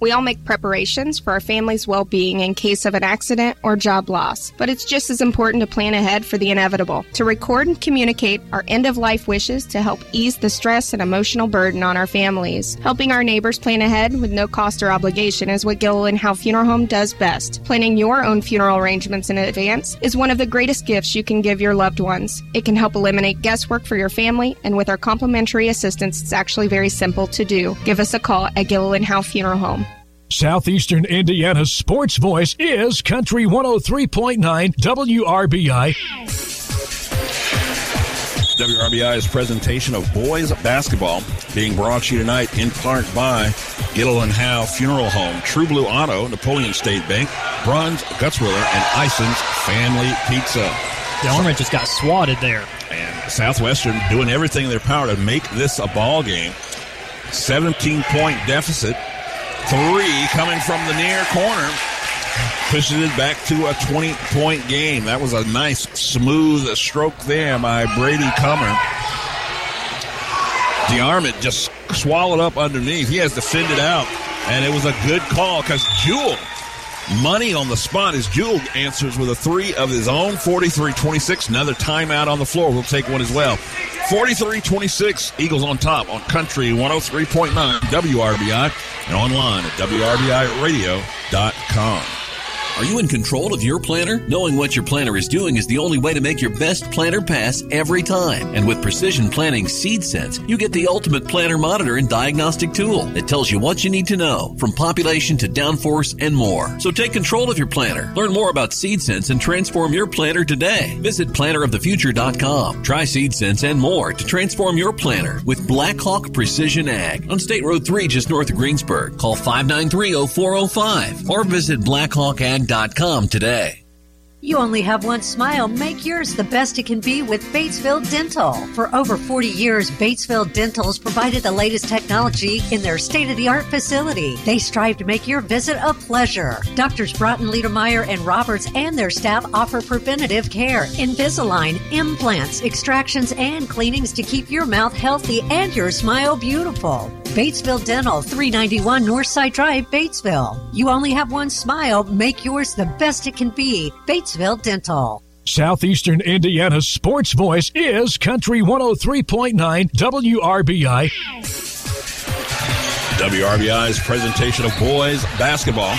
[SPEAKER 30] We all make preparations for our family's well being in case of an accident or job loss, but it's just as important to plan ahead for the inevitable. To record and communicate our end of life wishes to help ease the stress and emotional burden on our families. Helping our neighbors plan ahead with no cost or obligation is what Gilliland Howe Funeral Home does best. Planning your own funeral arrangements in advance is one of the greatest gifts you can give your loved ones. It can help eliminate guesswork for your family, and with our complimentary assistance, it's actually very simple to do. Give us a call at Gilliland Howe Funeral Home.
[SPEAKER 1] Southeastern Indiana's sports voice is Country 103.9 WRBI.
[SPEAKER 2] WRBI's presentation of boys basketball being brought to you tonight in part by Gilliland Howe Funeral Home, True Blue Auto, Napoleon State Bank, Bruns-Gutzwiller, and Ison's Family Pizza.
[SPEAKER 3] The Delmer just got swatted there.
[SPEAKER 2] And Southwestern doing everything in their power to make this a ball game. 17 point deficit. Three coming from the near corner. pushes it back to a 20 point game. That was a nice, smooth stroke there by Brady Comer. DeArmond just swallowed up underneath. He has to fend it out. And it was a good call because Jewell, money on the spot as Jewell answers with a three of his own, 43 26. Another timeout on the floor. We'll take one as well. 43 26, Eagles on top on Country 103.9 WRBI and online at WRBIRadio.com.
[SPEAKER 8] Are you in control of your planter? Knowing what your planter is doing is the only way to make your best planter pass every time. And with Precision Planting Seed Sense, you get the ultimate planter monitor and diagnostic tool that tells you what you need to know, from population to downforce and more. So take control of your planter. Learn more about Seed Sense and transform your planter today. Visit planterofthefuture.com. Try Seed Sense and more to transform your planter with Blackhawk Precision Ag on State Road 3 just north of Greensburg. Call 593-0405 or visit blackhawkag.com today.
[SPEAKER 14] You only have one smile. Make yours the best it can be with Batesville Dental. For over 40 years, Batesville Dental has provided the latest technology in their state of the art facility. They strive to make your visit a pleasure. Doctors Broughton, Liedermeyer, and Roberts and their staff offer preventative care, Invisalign, implants, extractions, and cleanings to keep your mouth healthy and your smile beautiful. Batesville Dental, 391 Northside Drive, Batesville. You only have one smile. Make yours the best it can be. Batesville Dental.
[SPEAKER 1] Southeastern Indiana's sports voice is Country 103.9 WRBI.
[SPEAKER 2] WRBI's presentation of boys basketball.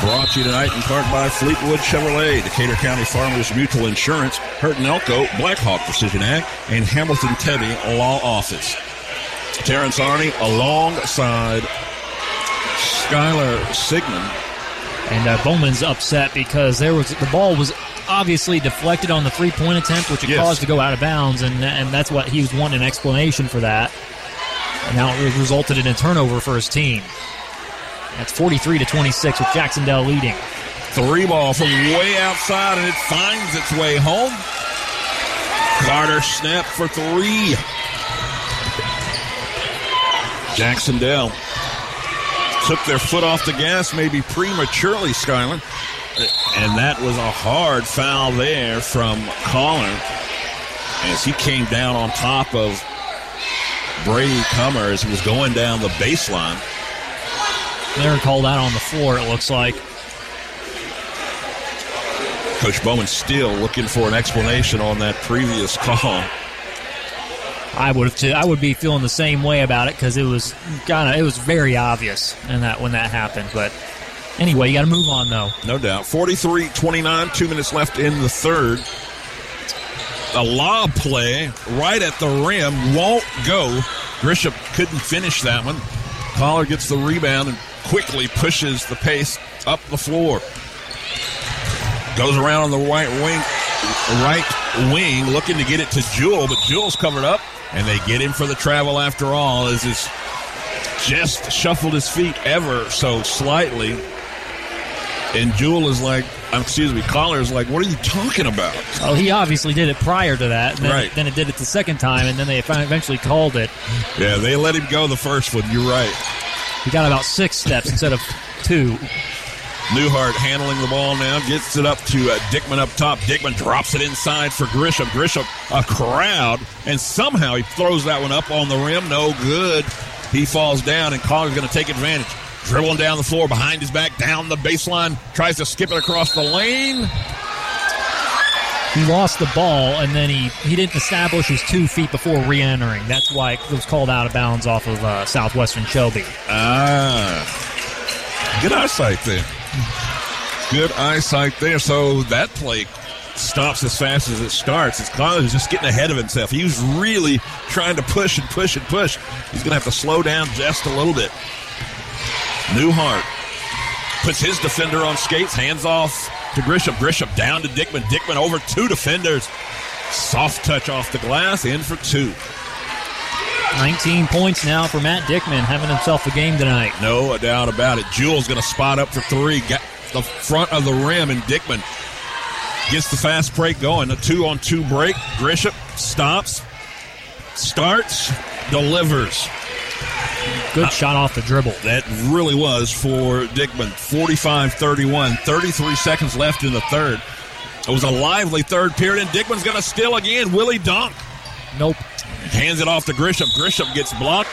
[SPEAKER 2] Brought to you tonight in part by Fleetwood Chevrolet, Decatur County Farmers Mutual Insurance, Hurt and Elko, Blackhawk Precision Ag, and Hamilton Tebby Law Office. Terrence Arney alongside Skylar Sigmund.
[SPEAKER 3] And uh, Bowman's upset because there was the ball was obviously deflected on the three point attempt, which it
[SPEAKER 2] Yes.
[SPEAKER 3] caused to go out of bounds, and and that's what he was wanting an explanation for that. And now it resulted in a turnover for his team. That's 43 to 26 with Jacksonville leading.
[SPEAKER 2] Three ball from way outside, and it finds its way home. Carter snap for three. Jacksonville took their foot off the gas, maybe prematurely, Skyler. And that was a hard foul there from Collar as he came down on top of Brady Comer as he was going down the baseline.
[SPEAKER 3] They're called out on the floor, it looks like.
[SPEAKER 2] Coach Bowman still looking for an explanation on that previous call.
[SPEAKER 3] I would have too. I would be feeling the same way about it because it was kind of it was very obvious and that when that happened. But anyway, you got to move on though.
[SPEAKER 2] No doubt. 43 29, two minutes left in the third. A lob play right at the rim won't go. Grisham couldn't finish that one. Collar gets the rebound and quickly pushes the pace up the floor. Goes around on the right wing, right wing, looking to get it to Jewell, but Jewell's covered up, and they get him for the travel after all. As his just shuffled his feet ever so slightly, and Jewell is like, um, excuse me, Collar is like, what are you talking about?
[SPEAKER 3] Oh, he obviously did it prior to that. And then,
[SPEAKER 2] Right.
[SPEAKER 3] Then it did it the second time, and then they eventually called it.
[SPEAKER 2] Yeah, they let him go the first one. You're right.
[SPEAKER 3] He got about six steps instead of two.
[SPEAKER 2] Newhart handling the ball now, gets it up to uh, Dickman up top. Dickman drops it inside for Grisham. Grisham, a crowd, and somehow he throws that one up on the rim. No good. He falls down, and Collar's going to take advantage. Dribbling down the floor behind his back, down the baseline, tries to skip it across the lane.
[SPEAKER 3] He lost the ball, and then he, he didn't establish his two feet before re-entering. That's why it was called out of bounds off of uh, Southwestern Shelby.
[SPEAKER 2] Ah, good eyesight there. Good eyesight there. So that play stops as fast as it starts. It's Collins just getting ahead of himself. He was really trying to push and push and push. He's going to have to slow down just a little bit. Newhart puts his defender on skates, hands off to Grisham. Grisham down to Dickman. Dickman over two defenders. Soft touch off the glass, in for two.
[SPEAKER 3] 19 points now for Matt Dickman, having himself a game tonight.
[SPEAKER 2] No doubt about it. Jewell's going to spot up for three. Got the front of the rim, and Dickman gets the fast break going. A two on two break. Grisham stops, starts, delivers.
[SPEAKER 3] Good shot off the dribble.
[SPEAKER 2] That really was for Dickman. 45 31, 33 seconds left in the third. It was a lively third period, and Dickman's going to steal again. Willie Dunk.
[SPEAKER 3] Nope.
[SPEAKER 2] Hands it off to Grisham. Grisham gets blocked,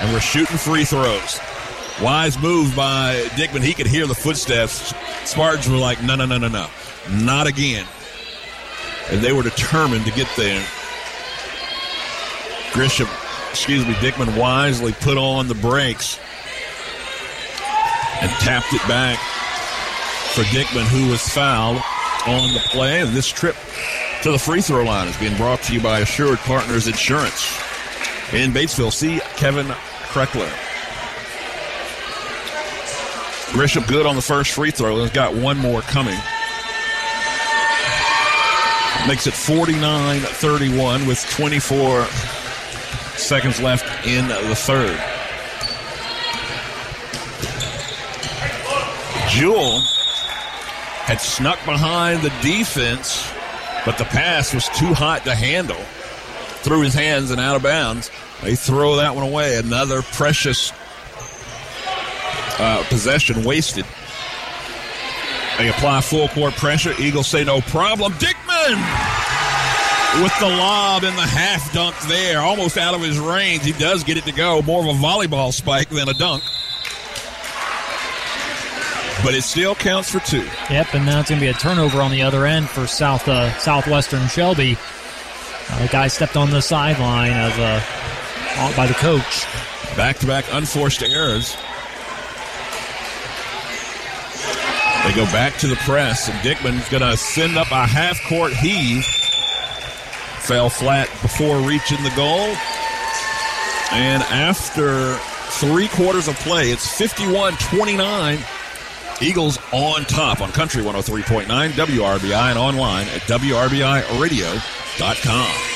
[SPEAKER 2] and we're shooting free throws. Wise move by Dickman. He could hear the footsteps. Spartans were like, no, no, no, no, no. Not again. And they were determined to get there. Grisham, excuse me, Dickman wisely put on the brakes and tapped it back for Dickman, who was fouled on the play. And this trip to the free throw line is being brought to you by Assured Partners Insurance. In Batesville, see Kevin Kreckler. Grisham good on the first free throw. He's got one more coming. Makes it 49 31 with 24 seconds left in the third. Jewell had snuck behind the defense, but the pass was too hot to handle. Through his hands and out of bounds. They throw that one away. Another precious uh, possession wasted. They apply full court pressure. Eagles say no problem. Dickman with the lob and the half dunk there, almost out of his range. He does get it to go. More of a volleyball spike than a dunk. But it still counts for two.
[SPEAKER 3] Yep, and now it's going to be a turnover on the other end for South uh, Southwestern Shelby. Uh, the guy stepped on the sideline of uh, by the coach.
[SPEAKER 2] Back to back unforced errors. They go back to the press, and Dickman's going to send up a half court heave. Fell flat before reaching the goal. And after three quarters of play, it's 51 29. Eagles on top on Country 103.9 WRBI and online at WRBIRadio.com.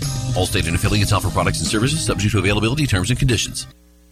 [SPEAKER 8] Allstate and affiliates offer products and services subject to availability, terms, and conditions.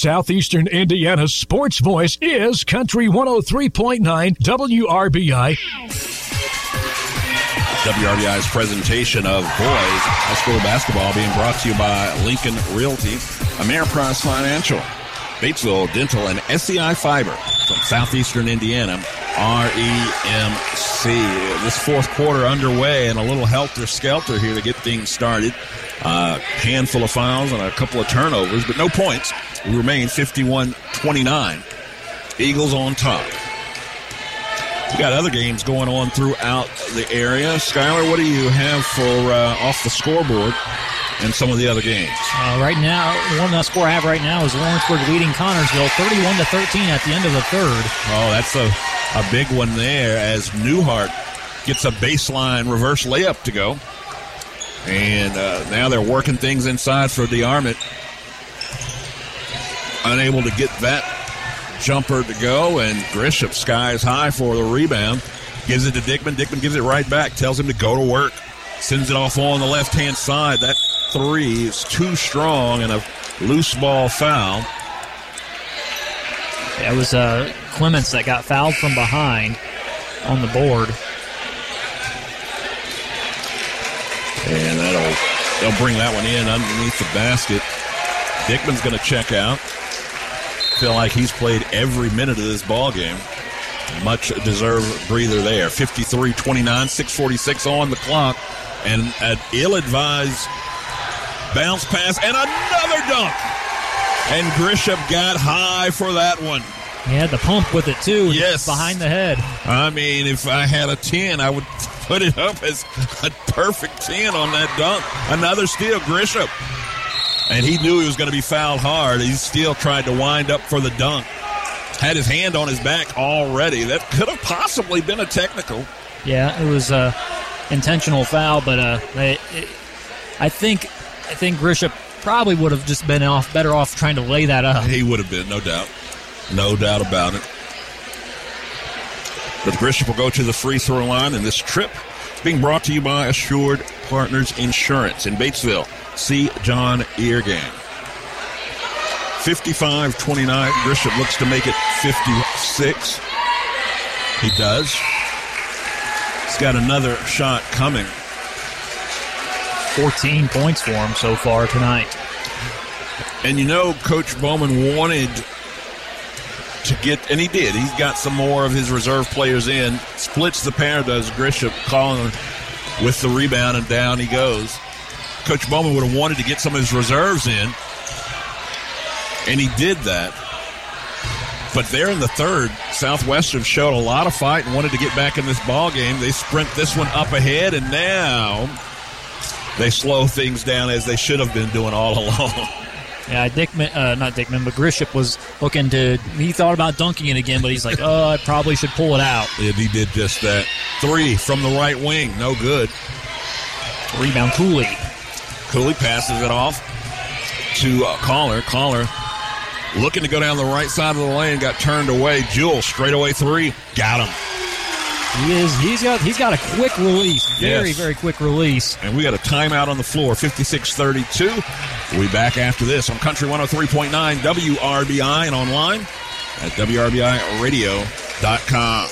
[SPEAKER 1] Southeastern Indiana's sports voice is Country 103.9 WRBI.
[SPEAKER 2] WRBI's presentation of boys high school basketball being brought to you by Lincoln Realty, Ameriprise Financial, Batesville Dental, and SEI Fiber from Southeastern Indiana, REMC. This fourth quarter underway and a little helter skelter here to get things started. A uh, handful of fouls and a couple of turnovers, but no points. We remain 51 29. Eagles on top. We got other games going on throughout the area. Skylar, what do you have for uh, off the scoreboard and some of the other games?
[SPEAKER 3] Uh, right now, one the score I have right now is Lawrenceburg leading Connersville 31 to 13 at the end of the third.
[SPEAKER 2] Oh, that's a, a big one there as Newhart gets a baseline reverse layup to go. And uh, now they're working things inside for DeArmond. Unable to get that jumper to go, and Grisham skies high for the rebound. Gives it to Dickman. Dickman gives it right back. Tells him to go to work. Sends it off on the left hand side. That three is too strong and a loose ball foul.
[SPEAKER 3] It was uh, Clements that got fouled from behind on the board.
[SPEAKER 2] And that'll they'll bring that one in underneath the basket. Dickman's going to check out. Feel like he's played every minute of this ball game. Much deserved breather there. 53 29, 646 on the clock. And an ill advised bounce pass and another dunk. And Grisham got high for that one.
[SPEAKER 3] He had the pump with it too.
[SPEAKER 2] Yes.
[SPEAKER 3] Behind the head.
[SPEAKER 2] I mean, if I had a 10, I would put it up as a perfect 10 on that dunk. Another steal, Grisham. And he knew he was going to be fouled hard. He still tried to wind up for the dunk. Had his hand on his back already. That could have possibly been a technical.
[SPEAKER 3] Yeah, it was a intentional foul, but uh, they, it, I think I think Grisham probably would have just been off better off trying to lay that up.
[SPEAKER 2] He would have been, no doubt. No doubt about it. But Grisham will go to the free throw line, and this trip is being brought to you by Assured Partners Insurance in Batesville. See John Eargang. 55 29. Grisham looks to make it 56. He does. He's got another shot coming.
[SPEAKER 3] 14 points for him so far tonight.
[SPEAKER 2] And you know, Coach Bowman wanted to get, and he did. He's got some more of his reserve players in. Splits the pair, does Grisham, calling with the rebound, and down he goes. Coach Bowman would have wanted to get some of his reserves in, and he did that. But there in the third, Southwestern showed a lot of fight and wanted to get back in this ball game. They sprint this one up ahead, and now they slow things down as they should have been doing all along.
[SPEAKER 3] Yeah, Dickman, uh, not Dickman, but Grisham was looking to. He thought about dunking it again, but he's like, "Oh, I probably should pull it out."
[SPEAKER 2] And he did just that. Three from the right wing, no good.
[SPEAKER 3] Rebound, Cooley.
[SPEAKER 2] Cooley passes it off to uh, Collar. Collar looking to go down the right side of the lane, got turned away. Jewell straightaway three, got him.
[SPEAKER 3] He is. He's got. He's got a quick release. Very,
[SPEAKER 2] Yes.
[SPEAKER 3] very quick release.
[SPEAKER 2] And we got a timeout on the floor, 56-32. We'll be back after this on Country 103.9 WRBI and online at WRBIRadio.com.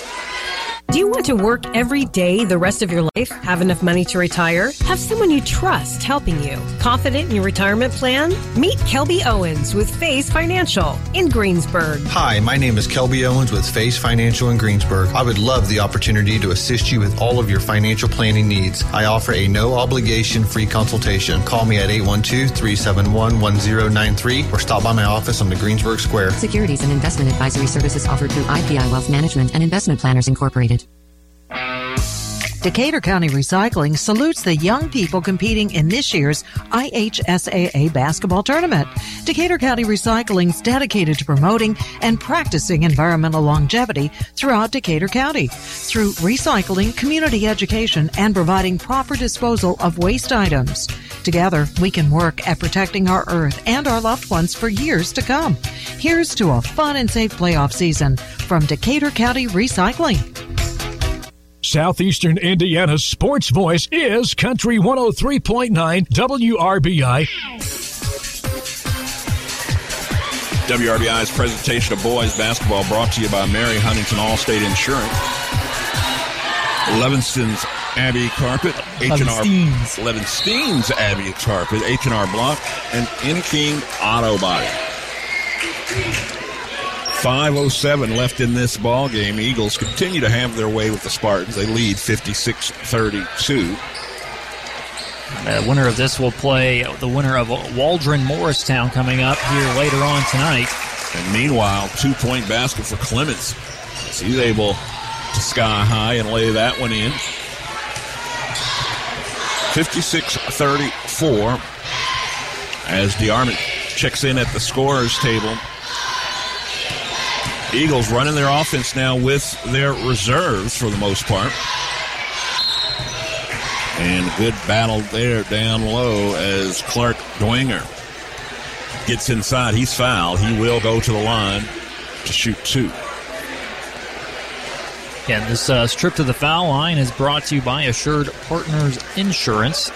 [SPEAKER 4] Do you want to work every day the rest of your life? Have enough money to retire? Have someone you trust helping you? Confident in your retirement plan? Meet Kelby Owens with Phase Financial in Greensburg.
[SPEAKER 31] Hi, my name is Kelby Owens with Face Financial in Greensburg. I would love the opportunity to assist you with all of your financial planning needs. I offer a no obligation free consultation. Call me at 812 371 1093 or stop by my office on the Greensburg Square.
[SPEAKER 32] Securities and investment advisory services offered through IPI Wealth Management and Investment Planners Incorporated.
[SPEAKER 17] Decatur County Recycling salutes the young people competing in this year's IHSAA basketball tournament. Decatur County Recycling is dedicated to promoting and practicing environmental longevity throughout Decatur County through recycling, community education, and providing proper disposal of waste items. Together, we can work at protecting our earth and our loved ones for years to come. Here's to a fun and safe playoff season from Decatur County Recycling.
[SPEAKER 1] Southeastern Indiana's sports voice is Country 103.9 WRBI.
[SPEAKER 2] WRBI's presentation of boys basketball brought to you by Mary Huntington Allstate Insurance. Levinstein's Abbey Carpet, H&R
[SPEAKER 3] Levinstein's.
[SPEAKER 2] Levinstein's Abbey Carpet, H&R Block, and Enneking Auto Body. 507 left in this ball game. Eagles continue to have their way with the Spartans. They lead 56-32.
[SPEAKER 3] The winner of this will play the winner of Waldron Morristown coming up here later on tonight.
[SPEAKER 2] And meanwhile, two point basket for Clements. So he's able to sky high and lay that one in. 56 34 as DeArmond checks in at the scorer's table. Eagles running their offense now with their reserves for the most part. And good battle there down low as Clark Dwenger gets inside. He's fouled. He will go to the line to shoot two.
[SPEAKER 3] Yeah, this uh, to the foul line is brought to you by Assured Partners Insurance.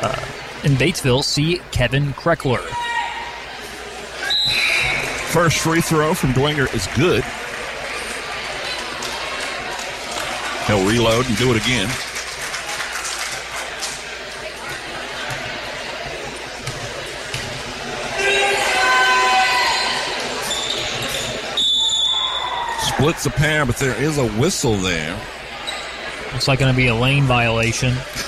[SPEAKER 3] Uh, in Batesville, see Kevin Kreckler.
[SPEAKER 2] First free throw from Dwenger is good. He'll reload and do it again. Splits a pair, but there is a whistle there.
[SPEAKER 3] Looks like going to be a lane violation.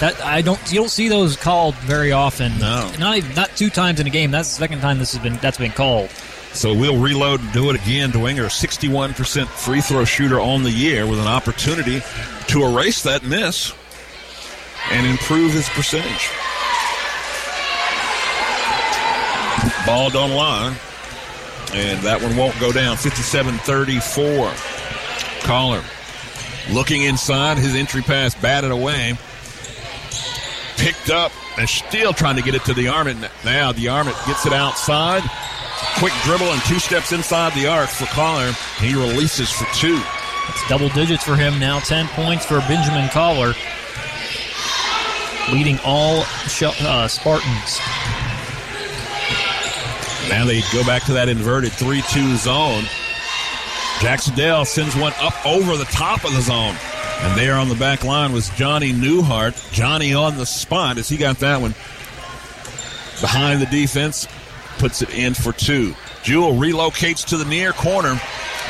[SPEAKER 3] that I don't you don't see those called very often.
[SPEAKER 2] No,
[SPEAKER 3] not even, not two times in a game. That's the second time this has been that's been called.
[SPEAKER 2] So we'll reload and do it again. Dwenger, 61% free throw shooter on the year, with an opportunity to erase that miss and improve his percentage. Ball don't line. And that one won't go down. 57 34. Collar looking inside. His entry pass batted away. Picked up and still trying to get it to the arm. Armit. Now DeArmond gets it outside. Quick dribble and two steps inside the arc for Collar. He releases for two.
[SPEAKER 3] It's double digits for him now. 10 points for Benjamin Collar. Leading all uh, Spartans.
[SPEAKER 2] Now they go back to that inverted 3 2 zone. Jac-Cen-Del sends one up over the top of the zone. And there on the back line was Johnny Newhart. Johnny on the spot as he got that one behind the defense, puts it in for two. Jewell relocates to the near corner.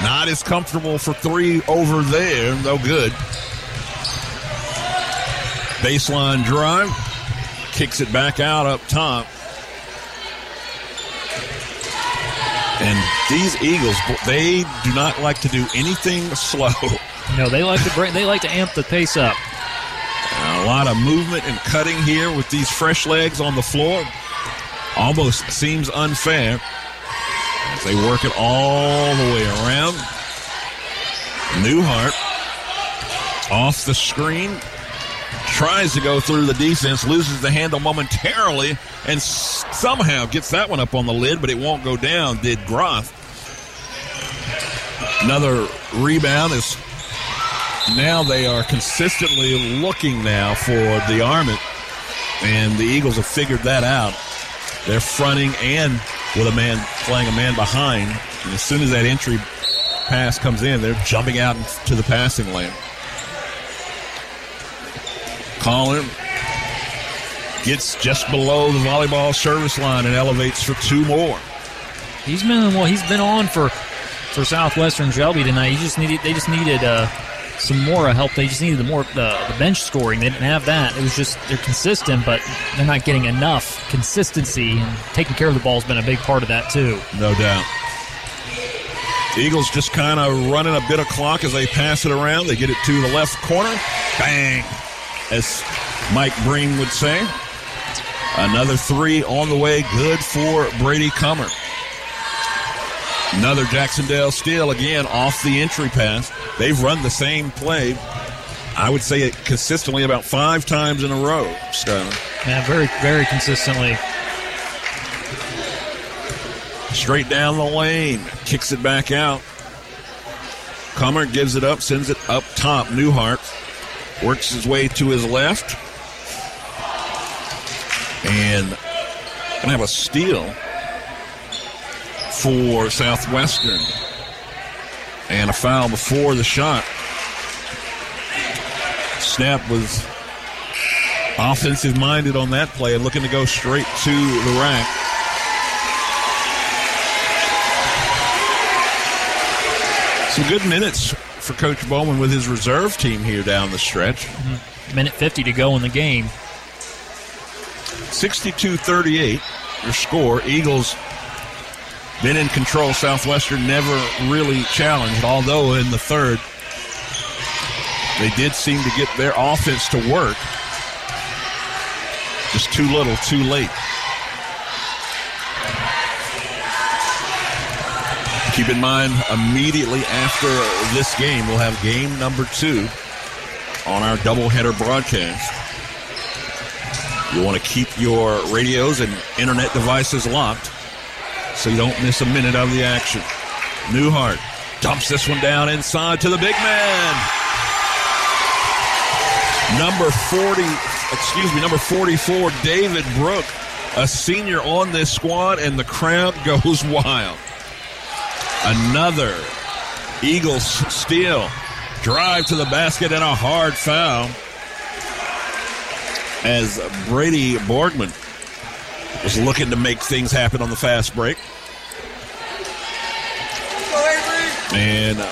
[SPEAKER 2] Not as comfortable for three over there, though good. Baseline drive. Kicks it back out up top. And these Eagles, they do not like to do anything slow.
[SPEAKER 3] No, they like to bring, they like to amp the pace up.
[SPEAKER 2] A lot of movement and cutting here with these fresh legs on the floor. Almost seems unfair as they work it all the way around. Newhart off the screen, tries to go through the defense, loses the handle momentarily, and s- somehow gets that one up on the lid, but it won't go down. Did Groth. Another rebound is now they are consistently looking now for the Armit, and the Eagles have figured that out. They're fronting and with a man playing a man behind, and as soon as that entry pass comes in, they're jumping out to the passing lane. Collar gets just below the volleyball service line and elevates for two more.
[SPEAKER 3] He's been well. He's been on for for Southwestern Shelby tonight. He just needed. They just needed uh, some more help. They just needed the more the, the bench scoring. They didn't have that. It was just they're consistent, but they're not getting enough consistency. And taking care of the ball has been a big part of that too.
[SPEAKER 2] No doubt. Eagles just kind of running a bit of clock as they pass it around. They get it to the left corner. Bang! As Mike Breen would say. Another three on the way. Good for Brady Comer. Another Jacksonville steal again off the entry pass. They've run the same play. I would say it consistently about five times in a row, Sterling.
[SPEAKER 3] Yeah, very, very consistently.
[SPEAKER 2] Straight down the lane. Kicks it back out. Comer gives it up, sends it up top. Newhart works his way to his left. And gonna have a steal for Southwestern. And a foul before the shot. Snap was offensive minded on that play and looking to go straight to the rack. Some good minutes for Coach Bowman with his reserve team here down the stretch.
[SPEAKER 3] Mm-hmm. Minute 50 to go in the game.
[SPEAKER 2] 62 38, your score. Eagles been in control. Southwestern never really challenged, although in the third, they did seem to get their offense to work. Just too little, too late. Keep in mind, immediately after this game, we'll have game number two on our doubleheader broadcast. You want to keep your radios and internet devices locked so you don't miss a minute of the action. Newhart dumps this one down inside to the big man. Number 40, excuse me, number 44, David Brook, a senior on this squad, and the crowd goes wild. Another Eagles steal. Drive to the basket and a hard foul as Brady Borgman was looking to make things happen on the fast break. And uh,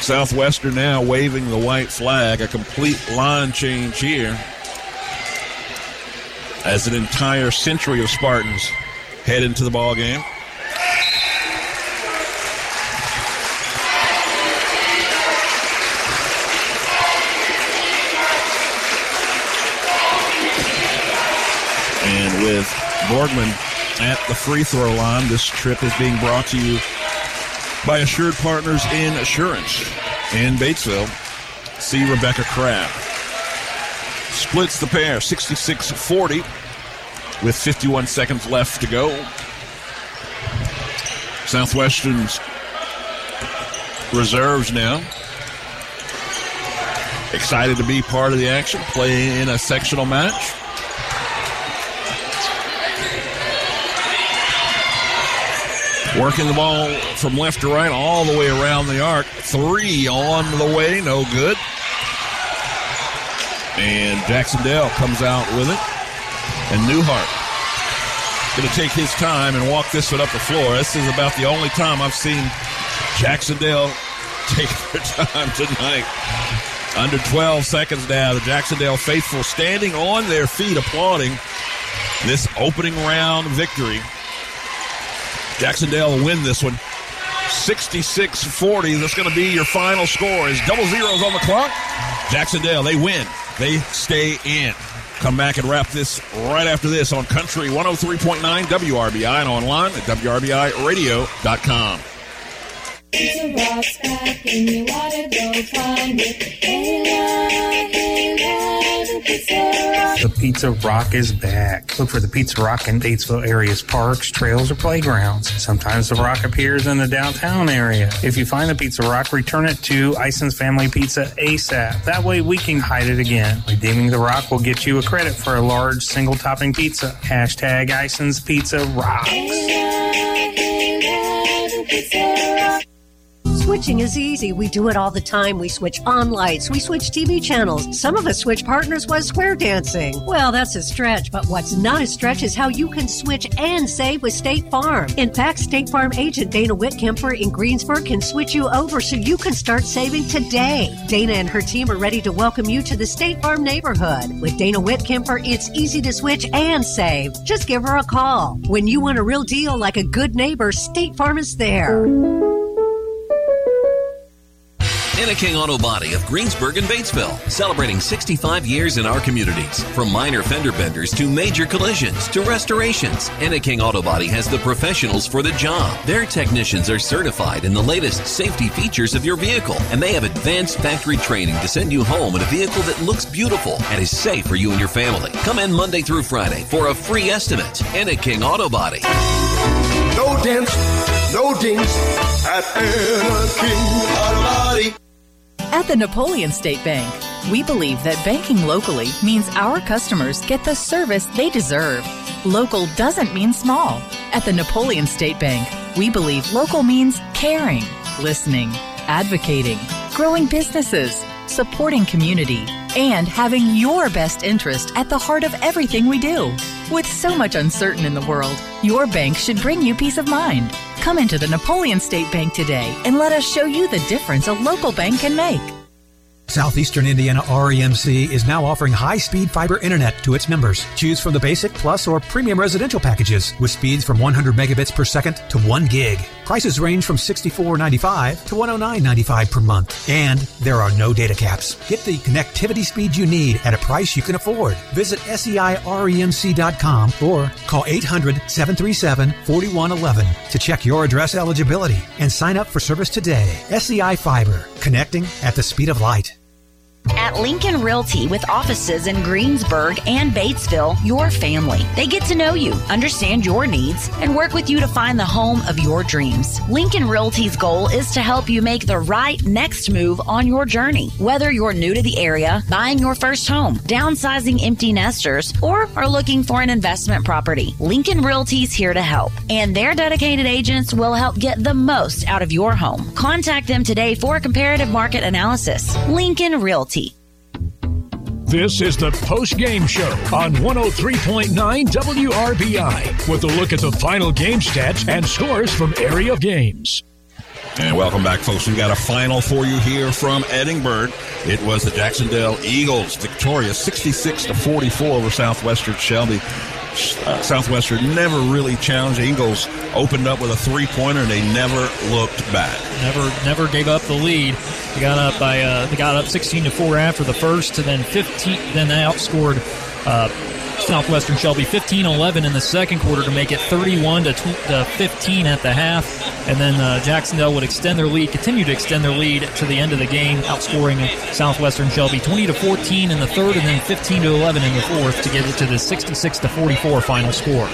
[SPEAKER 2] Southwestern now waving the white flag, a complete line change here as an entire century of Spartans head into the ball game. Borgman at the free throw line, this trip is being brought to you by Assured Partners in Assurance in Batesville. See Rebecca Crabb. Splits the pair 66 40 with 51 seconds left to go. Southwestern's reserves now. Excited to be part of the action, play in a sectional match. Working the ball from left to right all the way around the arc. Three on the way, no good. And Jacksonville comes out with it. And Newhart going to take his time and walk this one up the floor. This is about the only time I've seen Jacksonville take their time tonight. Under 12 seconds now, the Jacksonville faithful standing on their feet, applauding this opening round victory. Jacksonville will win this one 66 40. That's going to be your final score. Is double zeros on the clock. Jacksonville, they win. They stay in. Come back and wrap this right after this on Country 103.9 WRBI and online at WRBIRadio.com.
[SPEAKER 33] It's a rock's back and you wanna go find it. Hey, love, hey, love, pizza rock.
[SPEAKER 19] The Pizza Rock is back. Look for the Pizza Rock in Batesville area's parks, trails, or playgrounds. Sometimes the rock appears in the downtown area. If you find the Pizza Rock, return it to Ison's Family Pizza ASAP. That way we can hide it again. Redeeming the rock will get you a credit for a large single topping pizza. Hashtag Ison's Pizza Rocks.
[SPEAKER 14] Switching is easy. We do it all the time. We switch on lights. We switch TV channels. Some of us switch partners while square dancing. Well, that's a stretch, but what's not a stretch is how you can switch and save with State Farm. In fact, State Farm agent Dana Whitkemper in Greensburg can switch you over so you can start saving today. Dana and her team are ready to welcome you to the State Farm neighborhood. With Dana Whitkemper, it's easy to switch and save. Just give her a call. When you want a real deal like a good neighbor, State Farm is there.
[SPEAKER 8] Enneking Auto Body of Greensburg and Batesville, celebrating 65 years in our communities. From minor fender benders to major collisions to restorations, Enneking Auto Body has the professionals for the job. Their technicians are certified in the latest safety features of your vehicle, and they have advanced factory training to send you home in a vehicle that looks beautiful and is safe for you and your family. Come in Monday through Friday for a free estimate. Enneking Auto Body.
[SPEAKER 34] No dents, no dings at Anna King Auto Body.
[SPEAKER 35] At the Napoleon State Bank, we believe that banking locally means our customers get the service they deserve. Local doesn't mean small. At the Napoleon State Bank, we believe local means caring, listening, advocating, growing businesses, supporting community, and having your best interest at the heart of everything we do. With so much uncertain in the world, your bank should bring you peace of mind. Come into the Napoleon State Bank today and let us show you the difference a local bank can make.
[SPEAKER 36] Southeastern Indiana REMC is now offering high speed fiber internet to its members. Choose from the basic, plus, or premium residential packages with speeds from 100 megabits per second to 1 gig. Prices range from $64.95 to $109.95 per month. And there are no data caps. Get the connectivity speed you need at a price you can afford. Visit SEIREMC.com or call 800 737 4111 to check your address eligibility and sign up for service today. SEI Fiber, connecting at the speed of light.
[SPEAKER 37] At Lincoln Realty, with offices in Greensburg and Batesville, your family. They get to know you, understand your needs, and work with you to find the home of your dreams. Lincoln Realty's goal is to help you make the right next move on your journey. Whether you're new to the area, buying your first home, downsizing empty nesters, or are looking for an investment property, Lincoln Realty's here to help. And their dedicated agents will help get the most out of your home. Contact them today for a comparative market analysis. Lincoln Realty.
[SPEAKER 1] This is the post game show on 103.9 WRBI with a look at the final game stats and scores from area games.
[SPEAKER 2] And welcome back, folks. We got a final for you here from Edinburgh. It was the Jacksonville Eagles victorious 66 to 44 over Southwestern Shelby. Uh, Southwestern never really challenged. Eagles opened up with a three pointer and they never looked back.
[SPEAKER 3] Never, never gave up the lead. They got up by, uh, they got up 16 to four after the first, and then 15. Then they outscored uh, Southwestern Shelby 15-11 in the second quarter to make it 31 to, tw- to 15 at the half, and then uh, Jacksonville would extend their lead, continue to extend their lead to the end of the game, outscoring Southwestern Shelby 20 to 14 in the third, and then 15 to 11 in the fourth to get it to the 66 to 44 final score.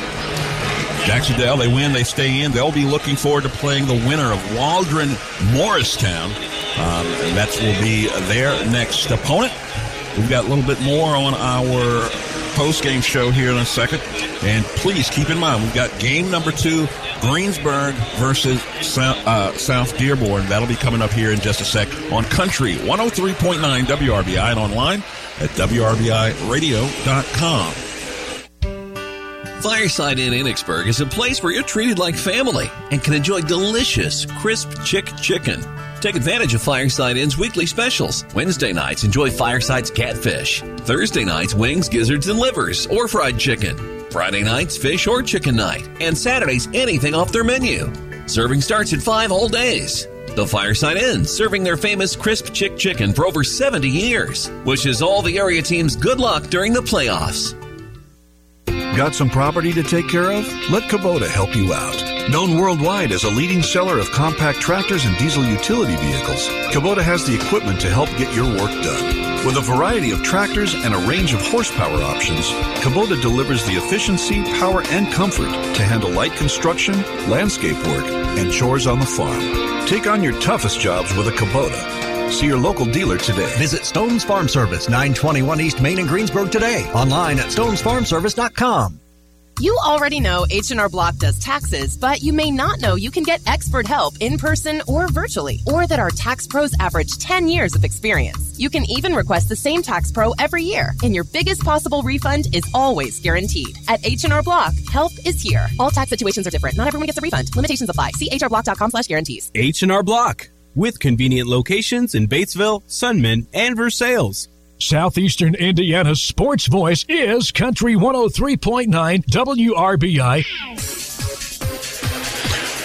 [SPEAKER 2] Jacksonville, they win, they stay in. They'll be looking forward to playing the winner of Waldron Morristown. Um, that will be their next opponent. We've got a little bit more on our post game show here in a second. And please keep in mind, we've got game number two Greensburg versus South, uh, South Dearborn. That'll be coming up here in just a sec on Country 103.9 WRBI and online at WRBIRadio.com.
[SPEAKER 8] Fireside Inn Enochsburg is a place where you're treated like family and can enjoy delicious, crisp chick chicken. Take advantage of Fireside Inn's weekly specials. Wednesday nights, enjoy Fireside's catfish. Thursday nights, wings, gizzards, and livers, or fried chicken. Friday nights, fish or chicken night. And Saturdays, anything off their menu. Serving starts at 5 all days. The Fireside Inn, serving their famous crisp chick chicken for over 70 years. Wishes all the area teams good luck during the playoffs.
[SPEAKER 38] Got some property to take care of? Let Kubota help you out. Known worldwide as a leading seller of compact tractors and diesel utility vehicles, Kubota has the equipment to help get your work done. With a variety of tractors and a range of horsepower options, Kubota delivers the efficiency, power, and comfort to handle light construction, landscape work, and chores on the farm. Take on your toughest jobs with a Kubota. See your local dealer today.
[SPEAKER 28] Visit Stone's Farm Service, 921 East Main in Greensburg today. Online at stonesfarmservice.com.
[SPEAKER 39] You already know H&R Block does taxes, but you may not know you can get expert help in person or virtually, or that our tax pros average 10 years of experience. You can even request the same tax pro every year, and your biggest possible refund is always guaranteed. At H&R Block, help is here. All tax situations are different. Not everyone gets a refund. Limitations apply. See hrblock.com slash guarantees.
[SPEAKER 40] H&R Block, with convenient locations in Batesville, Sunman, and Versailles.
[SPEAKER 1] Southeastern Indiana's sports voice is Country 103.9 WRBI.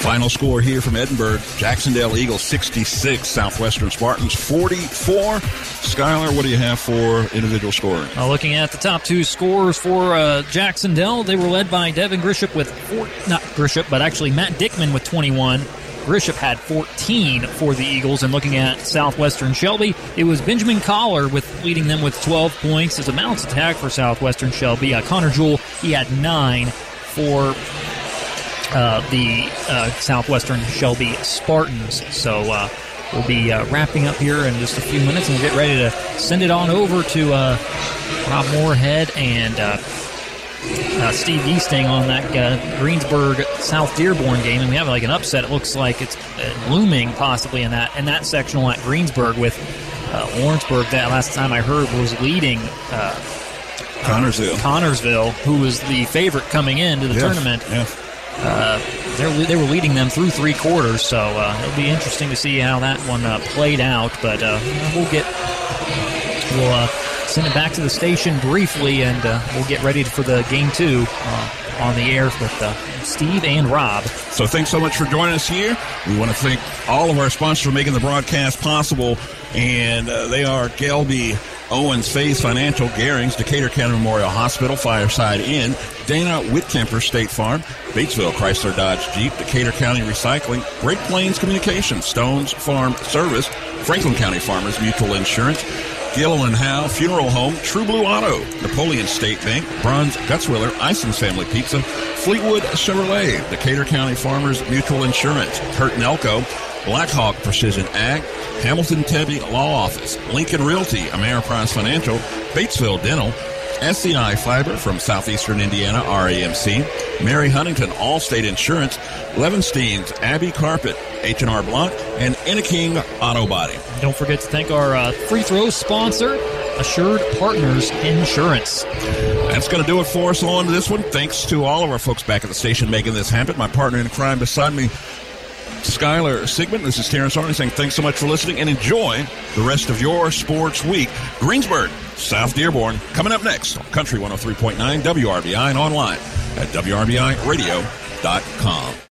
[SPEAKER 2] Final score here from Edinburgh Jacksonville Eagles 66, Southwestern Spartans 44. Skylar, what do you have for individual scoring?
[SPEAKER 3] Uh, looking at the top two scores for uh, Jacksonville, they were led by Devin Grisham with four, not Grisham, but actually Matt Dickman with 21. Grisham had 14 for the Eagles. And looking at Southwestern Shelby, it was Benjamin Collar with leading them with 12 points as a mounts attack for Southwestern Shelby. Uh, Connor Jewell, he had nine for uh, the uh, Southwestern Shelby Spartans. So uh, we'll be uh, wrapping up here in just a few minutes, and we'll get ready to send it on over to uh, Rob Moorhead and uh, Steve Easting on that Greensburg South Dearborn game, and we have like an upset. It looks like it's looming possibly in that in that sectional at Greensburg with Lawrenceburg. That last time I heard was leading.
[SPEAKER 2] Connersville.
[SPEAKER 3] Connersville, who was the favorite coming into the
[SPEAKER 2] Yes,
[SPEAKER 3] tournament.
[SPEAKER 2] yes.
[SPEAKER 3] Uh, they were leading them through three quarters, so uh, it'll be interesting to see how that one uh, played out. But uh, we'll get we'll uh, send it back to the station briefly, and uh, we'll get ready for the game two uh, on the air with uh, Steve and Rob.
[SPEAKER 2] So thanks so much for joining us here. We want to thank all of our sponsors for making the broadcast possible, and uh, they are Gelby, Owens, Faith Financial, Garings, Decatur County Memorial Hospital, Fireside Inn, Dana Whitkemper State Farm, Batesville Chrysler Dodge Jeep, Decatur County Recycling, Great Plains Communications, Stones Farm Service, Franklin County Farmers Mutual Insurance, Gilliland Howe Funeral Home, True Blue Auto, Napoleon State Bank, Bruns-Gutzwiller, Ison's Family Pizza, Fleetwood Chevrolet, Decatur County Farmers Mutual Insurance, Hurt and Elko, Blackhawk Precision Ag, Hamilton Tebby Law Office, Lincoln Realty, Ameriprise Financial, Batesville Dental, SEI Fiber from Southeastern Indiana, REMC, Mary Huntington, Allstate Insurance, Levinstein's Abbey Carpet, H&R Block, and Enneking Auto Body.
[SPEAKER 3] Don't forget to thank our uh, free throw sponsor, Assured Partners Insurance.
[SPEAKER 2] That's going to do it for us on this one. Thanks to all of our folks back at the station making this happen. My partner in crime beside me, Skylar Sigmund. This is Terrence Harney saying thanks so much for listening and enjoy the rest of your sports week. Greensburg, South Dearborn, coming up next on Country 103.9 WRBI and online at WRBIRadio.com.